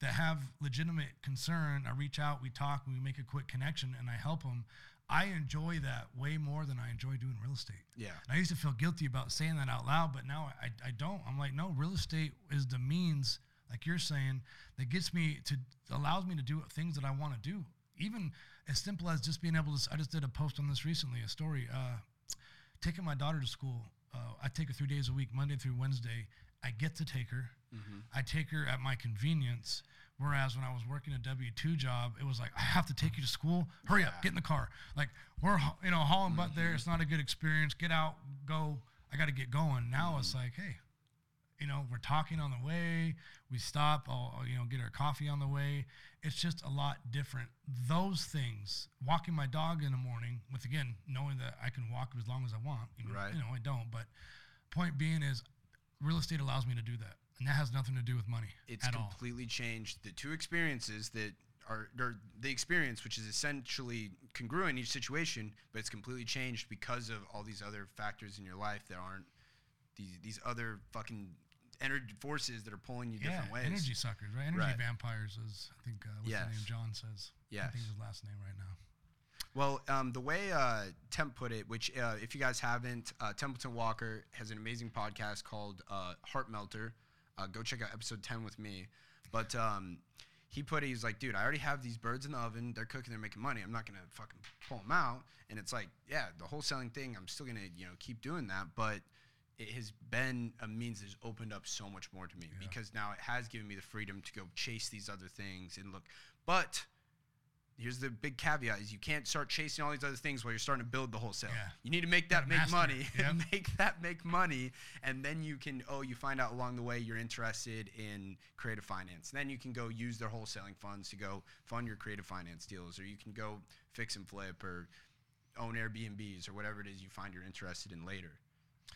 that have legitimate concern. I reach out, we talk, we make a quick connection, and I help them. I enjoy that way more than I enjoy doing real estate. Yeah. And I used to feel guilty about saying that out loud, but now I, I don't. I'm like, no, real estate is the means, like you're saying, that gets me to allows me to do things that I want to do. Even as simple as just being able to. I just did a post on this recently, a story. Uh, taking my daughter to school. Uh, I take her three days a week, Monday through Wednesday. I get to take her. I take her at my convenience. Whereas when I was working a W two job, it was like I have to take you to school. Hurry up, get in the car. Like we're you know hauling butt there. It's not a good experience. Get out, go. I got to get going. Now it's like, hey, you know, we're talking on the way. We stop. I'll, I'll, you know get our coffee on the way. It's just a lot different. Those things, walking my dog in the morning, with again knowing that I can walk as long as I want. Even, Right. You know, I don't. But point being is, real estate allows me to do that, and that has nothing to do with money It's at all. completely changed the two experiences that are or the experience, which is essentially congruent in each situation, but it's completely changed because of all these other factors in your life that aren't these these other fucking energy forces that are pulling you Yeah, different ways. energy suckers, right? Energy Right. vampires is I think uh, what's Yes. the name John says. Yeah, I think his last name right now. Well, um, the way uh, Temp put it, which uh, if you guys haven't, uh, Templeton Walker has an amazing podcast called uh, Heart Melter. Uh, go check out episode 10 with me. But um, he put it, he's like, dude, I already have these birds in the oven. They're cooking, they're making money. I'm not going to fucking pull them out. And it's like, yeah, the wholesaling thing, I'm still going to, you know, keep doing that. But it has been a means that's opened up so much more to me because now it has given me the freedom to go chase these other things and look. But here's the big caveat is you can't start chasing all these other things while you're starting to build the wholesale. Yeah. You need to make that make master money. *laughs* Yep. make that make money. And then you can oh, you find out along the way you're interested in creative finance. Then you can go use their wholesaling funds to go fund your creative finance deals, or you can go fix and flip or own Airbnbs or whatever it is you find you're interested in later.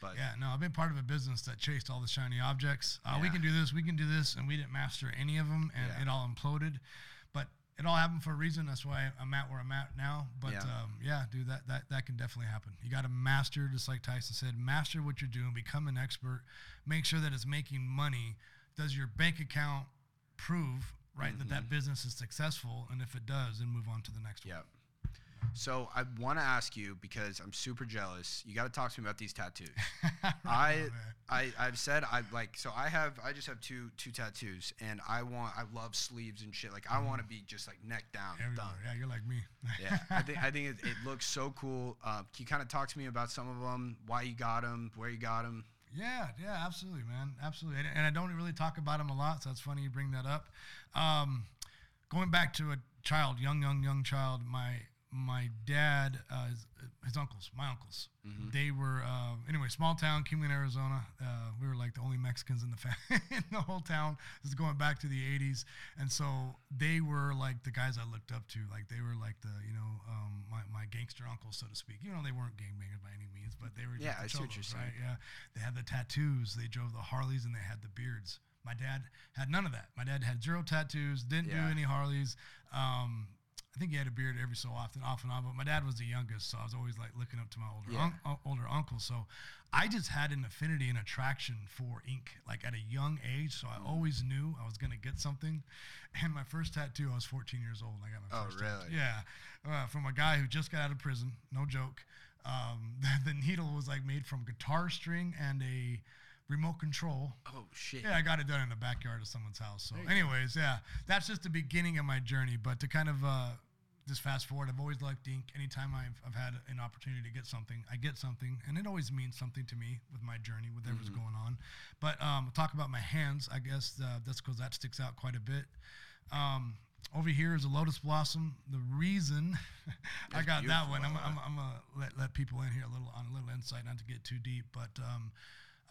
But Yeah, no, I've been part of a business that chased all the shiny objects. Uh, We can do this, we can do this, and we didn't master any of them, and Yeah. it all imploded. But it all happened for a reason. That's why I'm at where I'm at now. But Yeah. yeah, um, yeah dude, that, that that can definitely happen. You got to master, just like Tyson said, master what you're doing, become an expert, make sure that it's making money. Does your bank account prove right that Mm-hmm. that business is successful? And if it does, then move on to the next one. Yeah. So I want to ask you because I'm super jealous. You got to talk to me about these tattoos. *laughs* I, I I've said I like so I have I just have two two tattoos and I want I love sleeves and shit. Like I want to be just like neck down, Everywhere. done. Yeah, you're like me. *laughs* Yeah, I think I think it, it looks so cool. Uh, can you kind of talk to me about some of them? Why you got them? Where you got them? Yeah, yeah, absolutely, man, absolutely. And, and I don't really talk about them a lot, so that's funny you bring that up. Um, going back to a child, young, young, young child, my my dad, uh, his, his uncles, my uncles, they were uh, anyway, small town, Kingman, Arizona. Uh, we were like the only Mexicans in the fa- *laughs* in the whole town. This is going back to the '80s, and so they were like the guys I looked up to. Like they were like the you know um, my my gangster uncles, so to speak. You know, they weren't gangbangers by any means, but they were Yeah, just the I see what you're saying. right? Yeah, they had the tattoos. They drove the Harleys, and they had the beards. My dad had none of that. My dad had zero tattoos. Didn't do any Harleys. Um, I think he had a beard every so often, off and on. But my dad was the youngest, so I was always like looking up to my older Yeah. un- uh, older uncle. So I just had an affinity and attraction for ink, like at a young age. So I always knew I was gonna get something. And my first tattoo, I was 14 years old. And I got my Oh, first tattoo. really? Yeah, uh, from a guy who just got out of prison. No joke. Um, *laughs* the, needle was like made from guitar string and a remote control. Oh shit. Yeah, I got it done in the backyard of someone's house. So, anyways, yeah, that's just the beginning of my journey. But to kind of uh, just fast forward, I've always liked ink. Anytime I've, I've had an opportunity to get something, I get something, and it always means something to me with my journey, whatever's going on. But um, talk about my hands, I guess uh, that's because that sticks out quite a bit. Um, over here is a lotus blossom. The reason *laughs* I got that one, I'm. I'm, I'm gonna let, let people in here a little on a little insight, not to get too deep, but um,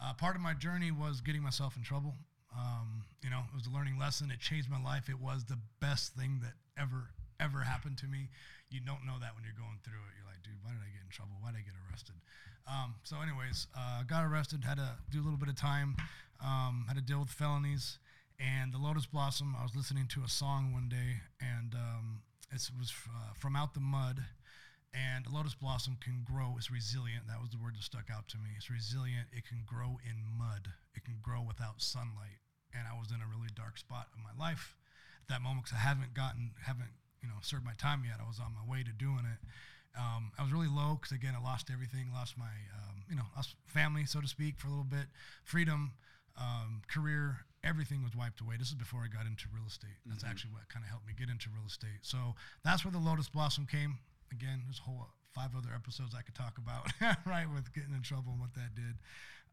uh, part of my journey was getting myself in trouble. Um, you know, it was a learning lesson. It changed my life. It was the best thing that ever ever happened to me. You don't know that when you're going through it. You're like, dude, why did I get in trouble? Why did I get arrested? Um, so, anyways, uh, got arrested. Had to do a little bit of time. Um, had to deal with felonies. And the Lotus Blossom. I was listening to a song one day, and um, it was uh, from Out the Mud and a lotus blossom can grow it's resilient that was the word that stuck out to me it's resilient it can grow in mud it can grow without sunlight and i was in a really dark spot in my life at that moment because i haven't gotten haven't you know served my time yet. I was on my way to doing it. Um, i was really low because again i lost everything lost my um, you know lost family so to speak for a little bit. Freedom um, career everything was wiped away. This is before i got into real estate. That's actually what kind of helped me get into real estate. So that's where the lotus blossom came. Again, there's a whole five other episodes I could talk about, *laughs* right, with getting in trouble and what that did.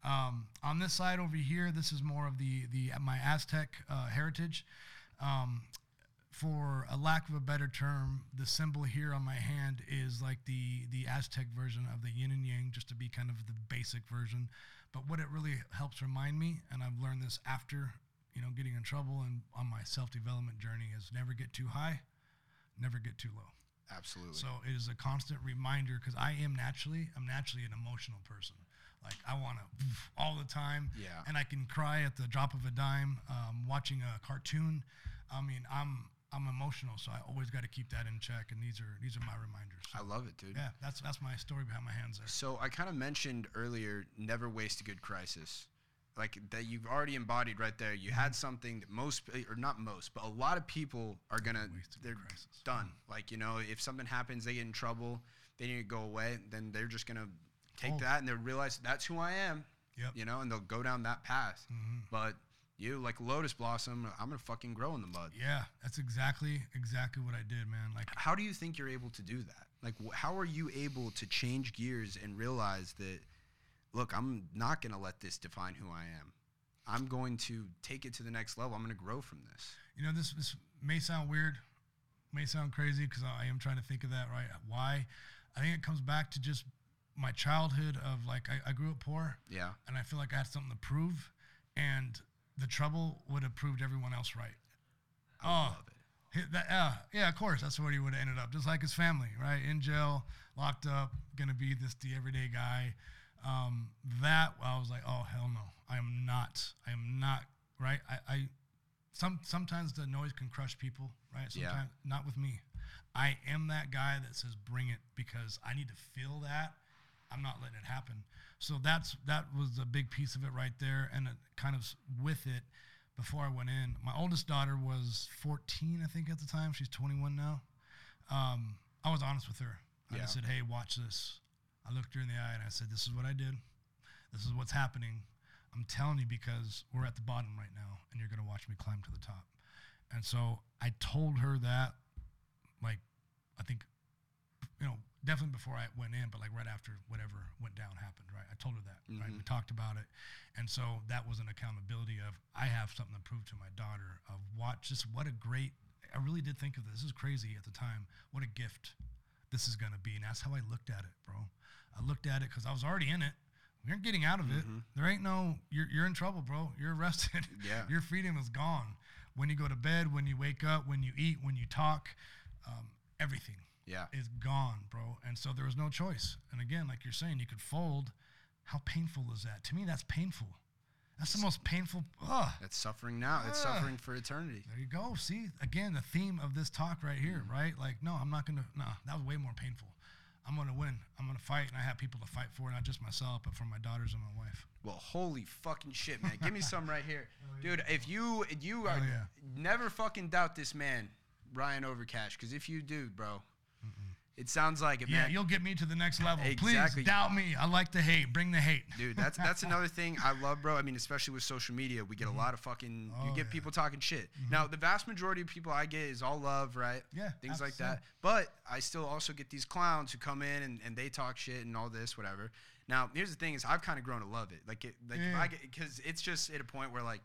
Um, on this side over here, this is more of the the my Aztec uh, heritage. Um, for a lack of a better term, the symbol here on my hand is like the the Aztec version of the yin and yang, just to be kind of the basic version. But what it really helps remind me, and I've learned this after you know getting in trouble and on my self development journey, is never get too high, never get too low. Absolutely. So it is a constant reminder because I am naturally, I'm naturally an emotional person. Like I want to all the time. Yeah. And I can cry at the drop of a dime. Um, watching a cartoon. I mean, I'm I'm emotional, so I always got to keep that in check. And these are these are my reminders. I love it, dude. yeah, that's that's my story behind my hands there. So I kind of mentioned earlier, never waste a good crisis. Like that you've already embodied right there. You had something that most, or not most, but a lot of people are gonna, waste a they're crisis. done. Like you know, if something happens, they get in trouble, they need to go away. Then they're just gonna take Oh. that and they'll realize that's who I am. Yep. You know, and they'll go down that path. Mm-hmm. But you, like Lotus Blossom, I'm gonna fucking grow in the mud. Yeah, that's exactly exactly what I did, man. Like How do you think you're able to do that? Like, wh- how are you able to change gears and realize that, look, I'm not to let this define who I am. I'm going to take it to the next level. I'm to grow from this. you know this this may sound weird may sound crazy because i am trying to think of that right why i think it comes back to just my childhood of like I, I grew up poor Yeah. and i feel like i had something to prove and the trouble would have proved everyone else right I Oh. love it. Hit that, yeah, yeah, of course. That's where he would have ended up, just like his family, right? In jail, locked up, gonna be this the everyday guy. Um, that I was like, oh hell no, I am not. I am not. Right? I, I some sometimes the noise can crush people, right? Yeah. Not with me. I am that guy that says bring it because I need to feel that. I'm not letting it happen. So that's that was a big piece of it right there, and kind of with it. Before I went in, my oldest daughter was 14, I think, at the time. She's 21 now. Um, I was honest with her. I Yeah. said, "Hey, watch this." I looked her in the eye and I said, "This is what I did. This is what's happening. I'm telling you because we're at the bottom right now, and you're gonna watch me climb to the top." And so I told her that, like, I think, you know, definitely before I went in, but like right after whatever went down happened, right? I told her that, right? We talked about it, and so that was an accountability of I have something to prove to my daughter. Of watch just what a great. I really did think of this. This is crazy at the time. What a gift this is gonna be, and that's how I looked at it, bro. I looked at it because I was already in it. We aren't getting out of it. There ain't no. You're you're in trouble, bro. You're arrested. *laughs* Yeah. Your freedom is gone. When you go to bed, when you wake up, when you eat, when you talk, um, everything Yeah. is gone, bro. And so there was no choice. And again, like you're saying, you could fold. How painful is that? To me, that's painful. That's the most painful. Ugh. That's suffering now. It's suffering for eternity. There you go. See, again, the theme of this talk right here, mm-hmm. right? Like, no, I'm not gonna. No, that was way more painful. I'm gonna win. I'm gonna fight, and I have people to fight for, not just myself, but for my daughters and my wife. Well, holy fucking shit, man! Give me *laughs* some right here, oh, dude. If you you are Oh, yeah. never fucking doubt this man, Ryan Overcash, because if you do, bro, it sounds like it, Yeah, man. you'll get me to the next level. Exactly. Please doubt me. I like the hate. Bring the hate. Dude, that's that's another thing I love, bro. I mean, especially with social media, we get a mm-hmm. lot of fucking. Oh, you get yeah. people talking shit. Mm-hmm. Now, the vast majority of people I get is all love, right? Yeah, things like that. But I still also get these clowns who come in and, and they talk shit and all this, whatever. Now, here's the thing: is I've kind of grown to love it. Like, it, like if Yeah. I get because it's just at a point where like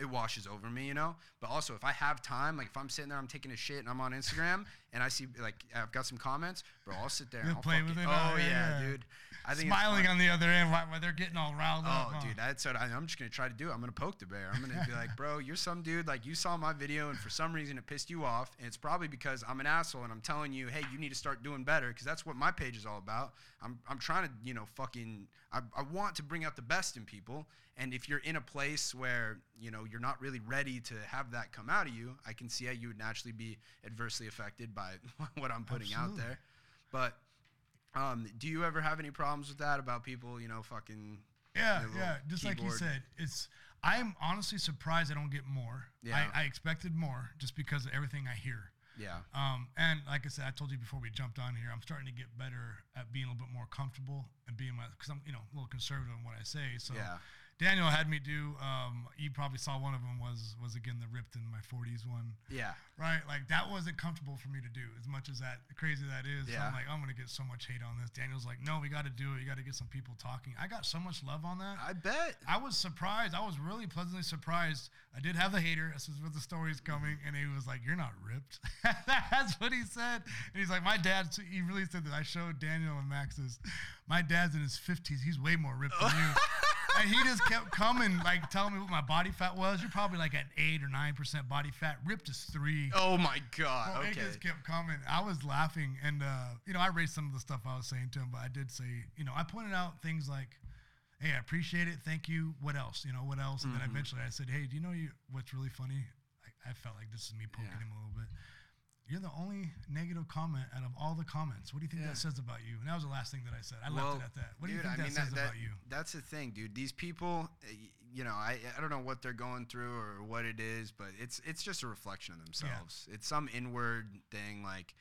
it washes over me, you know. But also, if I have time, like if I'm sitting there, I'm taking a shit, and I'm on Instagram, and I see like I've got some comments, bro, I'll sit there. and I'll play with it, Oh oh, yeah, yeah. dude. I think Smiling on the other end while, they're getting all riled oh, up. Oh, huh? dude, that's what I, I'm just gonna try to do. I'm gonna poke the bear. I'm gonna be like, *laughs* bro, you're some dude. Like you saw my video, and for some reason it pissed you off, and it's probably because I'm an asshole, and I'm telling you, hey, you need to start doing better, because that's what my page is all about. I'm, I'm trying to, you know, fucking, I, I want to bring out the best in people, and if you're in a place where, you know, you're not really ready to have that come out of you, I can see how you would naturally be adversely affected by *laughs* what I'm putting out Absolutely. there. But um, do you ever have any problems with that about people, you know, fucking Yeah, yeah. Just like you said, it's. I'm honestly surprised I don't get more. Yeah. I, I expected more just because of everything I hear. Yeah. Um, and like I said, I told you before we jumped on here, I'm starting to get better at being a little bit more comfortable and being my, because I'm, you know, a little conservative in what I say. So Yeah. Daniel had me do, um, you probably saw one of them was, was again the ripped in my 40s one. Yeah. Right, like that wasn't comfortable for me to do. As much as that crazy that is, so Yeah. I'm like, I'm gonna get so much hate on this. Daniel's like, no, we got to do it. You got to get some people talking. I got so much love on that. I bet. I was surprised. I was really pleasantly surprised. I did have the hater. This is what the story's coming, and he was like, "You're not ripped." *laughs* That's what he said. And he's like, "My dad." He really said that. I showed Daniel and Max this. My dad's in his 50s. He's way more ripped than you. *laughs* and he just kept coming, like telling me what my body fat was. You're probably like at eight or nine percent body fat. Ripped is three. Oh my god. Well, It okay. just kept coming. I was laughing, and uh, you know, I raised some of the stuff I was saying to him, but I did say, you know, I pointed out things like, "Hey, I appreciate it, thank you. What else? You know, what else?" And then Mm-hmm. eventually, I said, "Hey, do you know you what's really funny?" I, I felt like this is me poking Yeah. him a little bit. You're the only negative comment out of all the comments. What do you think Yeah. that says about you? And that was the last thing that I said. I well, left it at that. What do you think I that mean, says that, about you? That's the thing, dude. These people, uh, you know, I, I don't know what they're going through or what it is, but it's it's just a reflection of themselves. It's some inward thing, like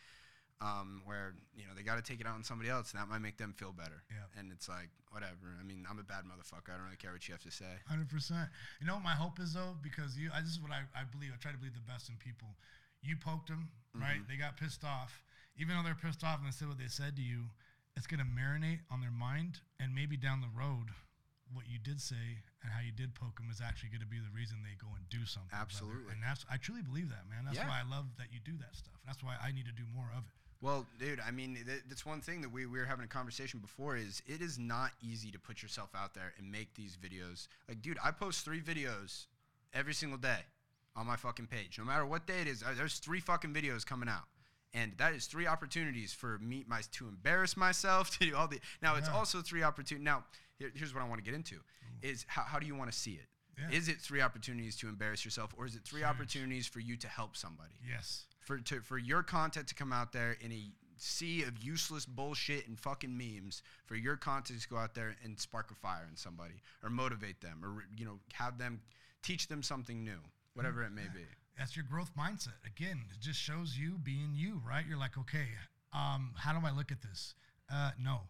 um, where you know they got to take it out on somebody else, and that might make them feel better. Yeah. And it's like whatever. I mean, I'm a bad motherfucker. I don't really care what you have to say. Hundred percent. You know what my hope is though, because you, I, this is what I, I believe. I try to believe the best in people. You poked them, right? Mm-hmm. They got pissed off. Even though they're pissed off and they said what they said to you, it's gonna marinate on their mind, and maybe down the road, what you did say and how you did poke them is actually gonna be the reason they go and do something. Absolutely. And that's I truly believe that, man. That's Yeah. why I love that you do that stuff. That's why I need to do more of it. Well, dude, I mean, th- that's one thing that we, we were having a conversation before is it is not easy to put yourself out there and make these videos. Like, dude, I post three videos every single day on my fucking page. No matter what day it is, uh, there's three fucking videos coming out. And that is three opportunities for me my, to embarrass myself, *laughs* to do all the. Now, it's also three opportunities. Now, here, here's what I want to get into is how, how do you want to see it? Yeah. Is it three opportunities to embarrass yourself, or is it three opportunities for you to help somebody? Yes. for to, for your content to come out there in a sea of useless bullshit and fucking memes for your content to go out there and spark a fire in somebody or motivate them or you know have them teach them something new whatever it may be that's your growth mindset. Again, it just shows you being you, right? You're like, okay, um, how do I look at this? Uh, no,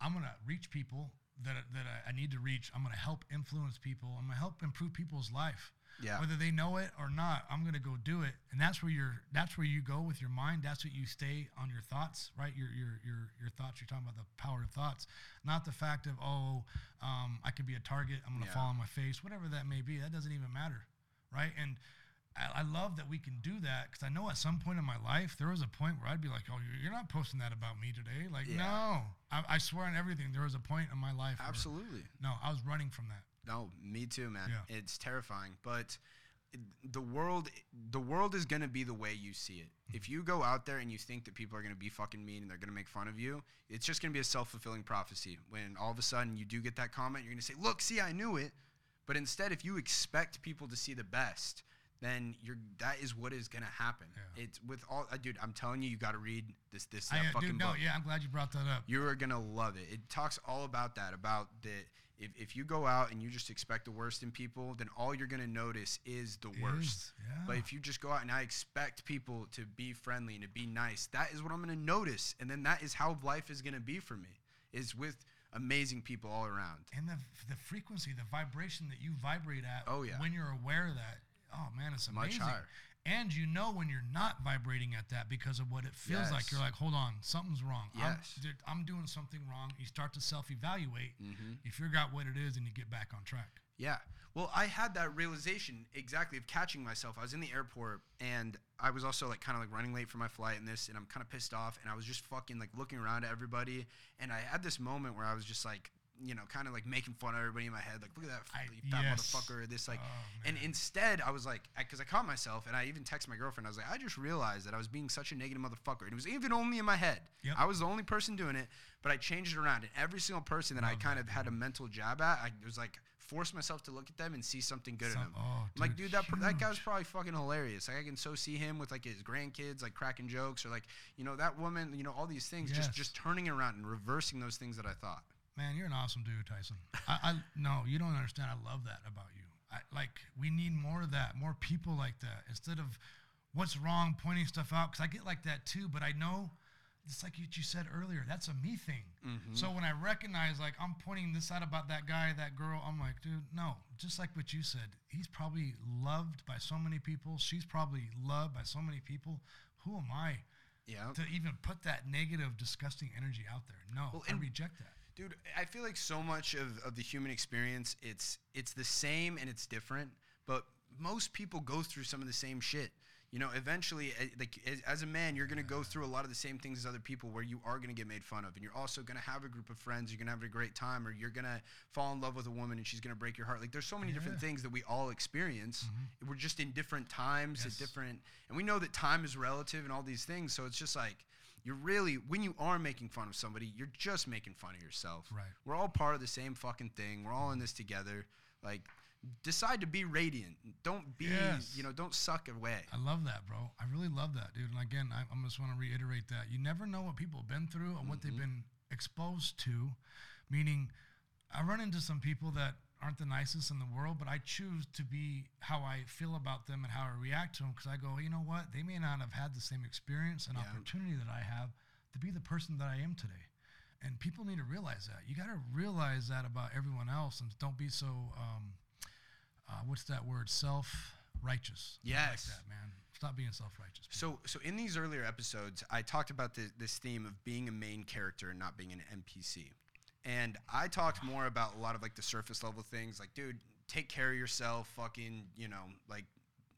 I'm gonna reach people that that I, I need to reach. I'm gonna help influence people. I'm gonna help improve people's life. Yeah. Whether they know it or not, I'm gonna go do it, and that's where you're. That's where you go with your mind. That's what you stay on your thoughts, right? Your your your your thoughts. You're talking about the power of thoughts, not the fact of oh, um, I could be a target. I'm gonna Yeah. fall on my face, whatever that may be. That doesn't even matter, right? And I, I love that we can do that because I know at some point in my life there was a point where I'd be like, "Oh, you're- not posting that about me today." Like, Yeah. no, I, I swear on everything. There was a point in my life. absolutely no, I was running from that. no me too man Yeah. it's terrifying but the world the world is going to be the way you see it mm-hmm. if you go out there and you think that people are going to be fucking mean and they're going to make fun of you it's just going to be a self-fulfilling prophecy when all of a sudden you do get that comment you're going to say look see i knew it But instead, if you expect people to see the best, then you're that is what is gonna happen. Yeah. It's with all, uh, dude. I'm telling you, you got to read this this I, that uh, fucking dude, no, book. yeah, I'm glad you brought that up. You are gonna love it. It talks all about that. About that. If, if you go out and you just expect the worst in people, then all you're gonna notice is the worst. Is, yeah. But if you just go out and I expect people to be friendly and to be nice, that is what I'm gonna notice, and then that is how life is gonna be for me. Is with amazing people all around. and the the frequency, the vibration that you vibrate at Oh, yeah. when you're aware of that, oh man, it's amazing. Much higher. And you know when you're not vibrating at that because of what it feels like. You're like, hold on, something's wrong. Yes. I'm, I'm doing something wrong. You start to self-evaluate. Mm-hmm. You figure out what it is, and you get back on track. Yeah. Well, I had that realization exactly of catching myself. I was in the airport and I was also like kind of like running late for my flight and this, and I'm kind of pissed off. And I was just fucking like looking around at everybody. And I had this moment where I was just like, you know, kind of like making fun of everybody in my head. Like, look at that I- fat yes. motherfucker. This, like, Oh, and instead I was like, because I caught myself and I even texted my girlfriend. I was like, I just realized that I was being such a negative motherfucker. And it was even only in my head. Yep. I was the only person doing it, but I changed it around. And every single person that I kind that, of had a mental jab at, I was like, force myself to look at them and see something good Some- in them. oh, I'm like, dude, dude, that that guy was probably fucking hilarious. Like, I can so see him with like his grandkids, like cracking jokes, or like, you know, that woman, you know, all these things, just Yes. just turning around and reversing those things that I thought. Man, you're an awesome dude, Tyson. I, I no, you don't understand. I love that about you. I like we need more of that, more people like that instead of what's wrong, pointing stuff out. Because I get like that too, but I know it's like what you said earlier. That's a me thing. Mm-hmm. So when I recognize like I'm pointing this out about that guy, that girl, I'm like, dude, no. Just like what you said, he's probably loved by so many people. She's probably loved by so many people. Who am I? Yeah. To even put that negative, disgusting energy out there. No, Well, I and- reject that. Dude, I feel like so much of, of the human experience, it's it's the same and it's different, but most people go through some of the same shit. You know, eventually, eh, like as, as a man, you're gonna go through a lot of the same things as other people, where you are gonna get made fun of, and you're also gonna have a group of friends. You're gonna have a great time, or you're gonna fall in love with a woman and she's gonna break your heart. Like, there's so many different things that we all experience. We're just in different times, Yes. at different, and we know that time is relative and all these things. So it's just like you're really when you are making fun of somebody, you're just making fun of yourself. Right. We're all part of the same fucking thing. We're all in this together. Like, decide to be radiant. Don't be, Yes. you know, don't suck away. I love that, bro. I really love that, dude. And again, I, just want to reiterate that you never know what people have been through and what they've been exposed to. Meaning, I run into some people that aren't the nicest in the world, but I choose to be how I feel about them and how I react to them because I go, you know what? They may not have had the same experience and Yeah. opportunity that I have to be the person that I am today. And people need to realize that. You got to realize that about everyone else and don't be so, um, uh, what's that word? Self righteous. Yes. Like that, man. Stop being self righteous. So, so in these earlier episodes, I talked about the, this theme of being a main character and not being an NPC. And I talked more about a lot of like the surface level things, like, dude, take care of yourself, fucking, you know, like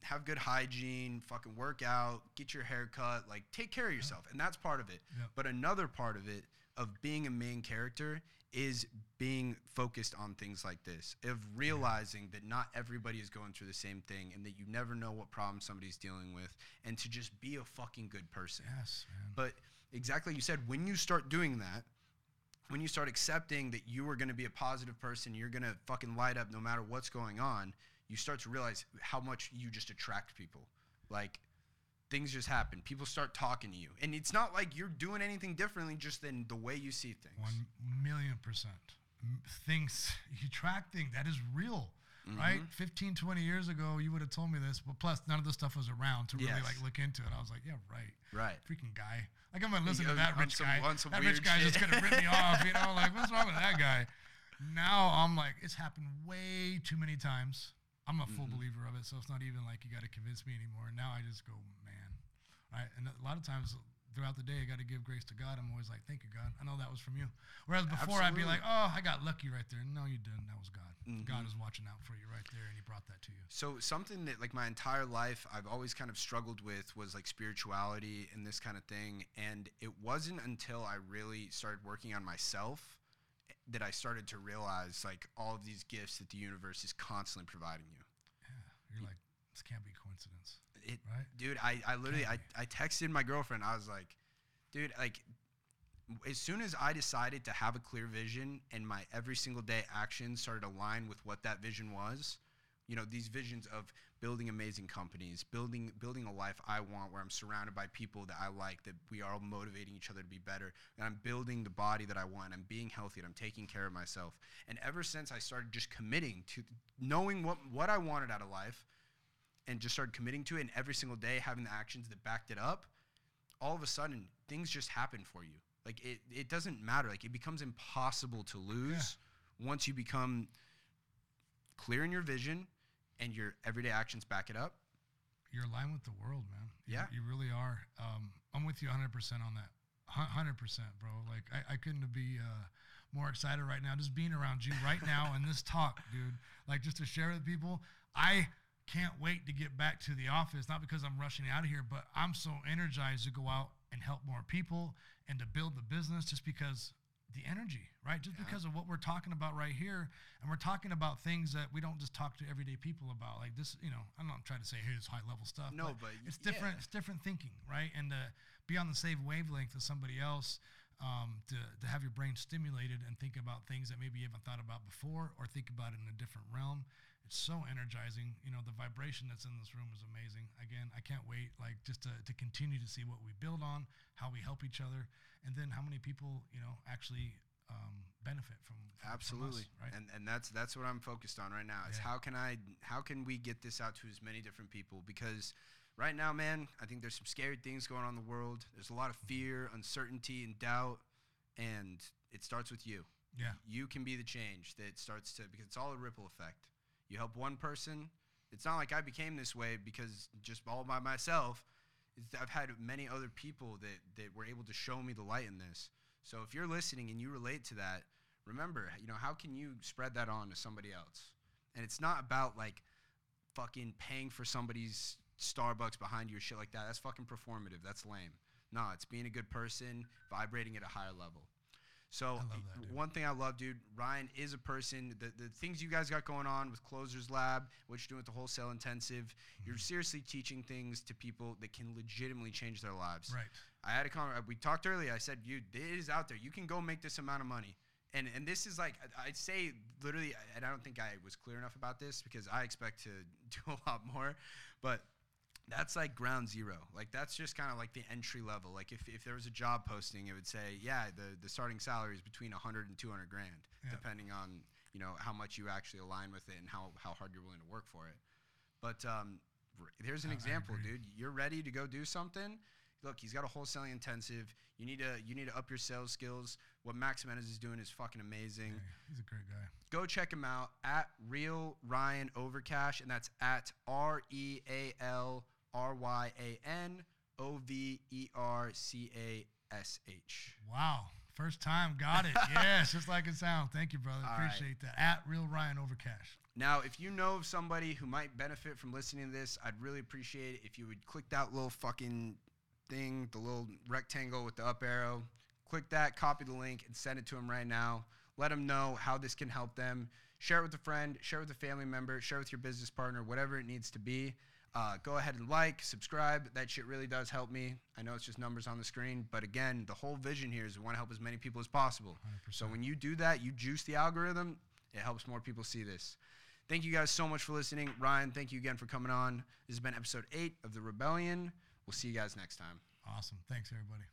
have good hygiene, fucking work out, get your hair cut, like take care of yourself. And that's part of it. Yep. But another part of it, of being a main character, is being focused on things like this, of realizing that not everybody is going through the same thing and that you never know what problem somebody's dealing with, and to just be a fucking good person. Yes, man. But exactly like you said, when you start doing that, when you start accepting that you are going to be a positive person, you're going to fucking light up no matter what's going on, you start to realize how much you just attract people. Like things just happen. People start talking to you. And it's not like you're doing anything differently just than the way you see things. One million percent. Things, *laughs* you track things, that is real. Right? Mm-hmm. 15, 20 years ago, you would have told me this, but plus none of this stuff was around to really Yes. like look into it. I was like, yeah, right. Right. Freaking guy. Like I'm gonna listen goes to that rich some- guy. some That rich guy's just gonna rip me off, you know? Like, what's wrong with that guy? Now I'm like, it's happened way too many times. I'm a Mm-hmm. full believer of it, so it's not even like you got to convince me anymore. Now I just go, right? And a lot of times throughout the day, I got to give grace to God. I'm always like, thank you, God. I know that was from you. Whereas before, I'd be like, oh, I got lucky right there. No, you didn't. That was God. Mm-hmm. God is watching out for you right there, and He brought that to you. So something that like my entire life I've always kind of struggled with was like spirituality and this kind of thing and it wasn't until I really started working on myself that I started to realize like all of these gifts that the universe is constantly providing you. Yeah, you're like, this can't be coincidence, It, right? dude, I, I literally I, I texted my girlfriend. I was like, dude, like as soon as I decided to have a clear vision and my every single day actions started to align with what that vision was, you know, these visions of building amazing companies, building building a life I want where I'm surrounded by people that I like, that we are all motivating each other to be better, and I'm building the body that I want, I'm being healthy, and I'm taking care of myself. And ever since I started just committing to knowing what what I wanted out of life and just started committing to it and every single day having the actions that backed it up, all of a sudden things just happen for you. Like it, it doesn't matter. Like it becomes impossible to lose once you become clear in your vision and your everyday actions back it up. You're aligned with the world, man. You- Yeah. You, really are. Um, I'm with you 100% on that. 100%, bro. Like, I, I couldn't be uh, more excited right now just being around you right now in this talk, dude. Like, just to share with people. I can't wait to get back to the office, not because I'm rushing out of here, but I'm so energized to go out and help more people and to build the business just because the energy, right? Just because of what we're talking about right here. And we're talking about things that we don't just talk to everyday people about. Like this, you know, I'm not trying to say, hey, it's high level stuff. No, but it's different. yeah. It's different thinking, right? And to be on the same wavelength as somebody else, um, to, to have your brain stimulated and think about things that maybe you haven't thought about before or think about it in a different realm. It's so energizing. You know, the vibration that's in this room is amazing. Again, I can't wait, like, just to, to continue to see what we build on, how we help each other, and then how many people, you know, actually um, benefit from, from- from us, Absolutely. right? And and that's that's what I'm focused on right now. Is Yeah. how can I how can we get this out to as many different people because right now, man, I think there's some scary things going on in the world. There's a lot of fear, uncertainty, and doubt, and it starts with you. yeah. You can be the change that starts to because it's all a ripple effect. You help one person. It's not like I became this way because just all by myself. I've had many other people that that were able to show me the light in this. So if you're listening and you relate to that, remember, you know, how can you spread that on to somebody else? And it's not about like fucking paying for somebody's Starbucks behind you or shit like that. That's fucking performative. That's lame. No, it's being a good person, vibrating at a higher level. So that, dude. one thing I love, dude, Ryan is a person. The, the things you guys got going on with Closers Lab, what you're doing with the wholesale intensive, you're Mm-hmm. seriously teaching things to people that can legitimately change their lives. Right. I had a comment. We talked earlier. I said, "You, it is out there. You can go make this amount of money." And and this is like I'd say literally, and I don't think I was clear enough about this because I expect to *laughs* do a lot more, but that's like ground zero. Like that's just kind of like the entry level. Like if, if there was a job posting, it would say, yeah, the, the starting salary is between 100 and 200 grand, Yeah. depending on you know how much you actually align with it and how, how hard you're willing to work for it. But um, here's an example, dude. You're ready to go do something. Look, he's got a wholesaling intensive. You need to you need to up your sales skills. What Max Menez is doing is fucking amazing Hey, he's a great guy. go check him out at real Ryan Overcash, and that's at R E A L R Y A N O V E R C A S H. Wow. First time. Got it. *laughs* yes. Just like it sounds. Thank you, brother. All right. Appreciate that. At Real Ryan Overcash. Now, if you know of somebody who might benefit from listening to this, I'd really appreciate it if you would click that little fucking thing, the little rectangle with the up arrow. Click that, copy the link, and send it to them right now. Let them know how this can help them. Share it with a friend, share it with a family member, share it with your business partner, whatever it needs to be. Uh, go ahead and like, subscribe. That shit really does help me. I know it's just numbers on the screen, but again, the whole vision here is we want to help as many people as possible. So when you do that, you juice the algorithm, it helps more people see this. Thank you guys so much for listening. Ryan, thank you again for coming on. This has been episode eight of The Rebellion. We'll see you guys next time. Awesome. Thanks, everybody.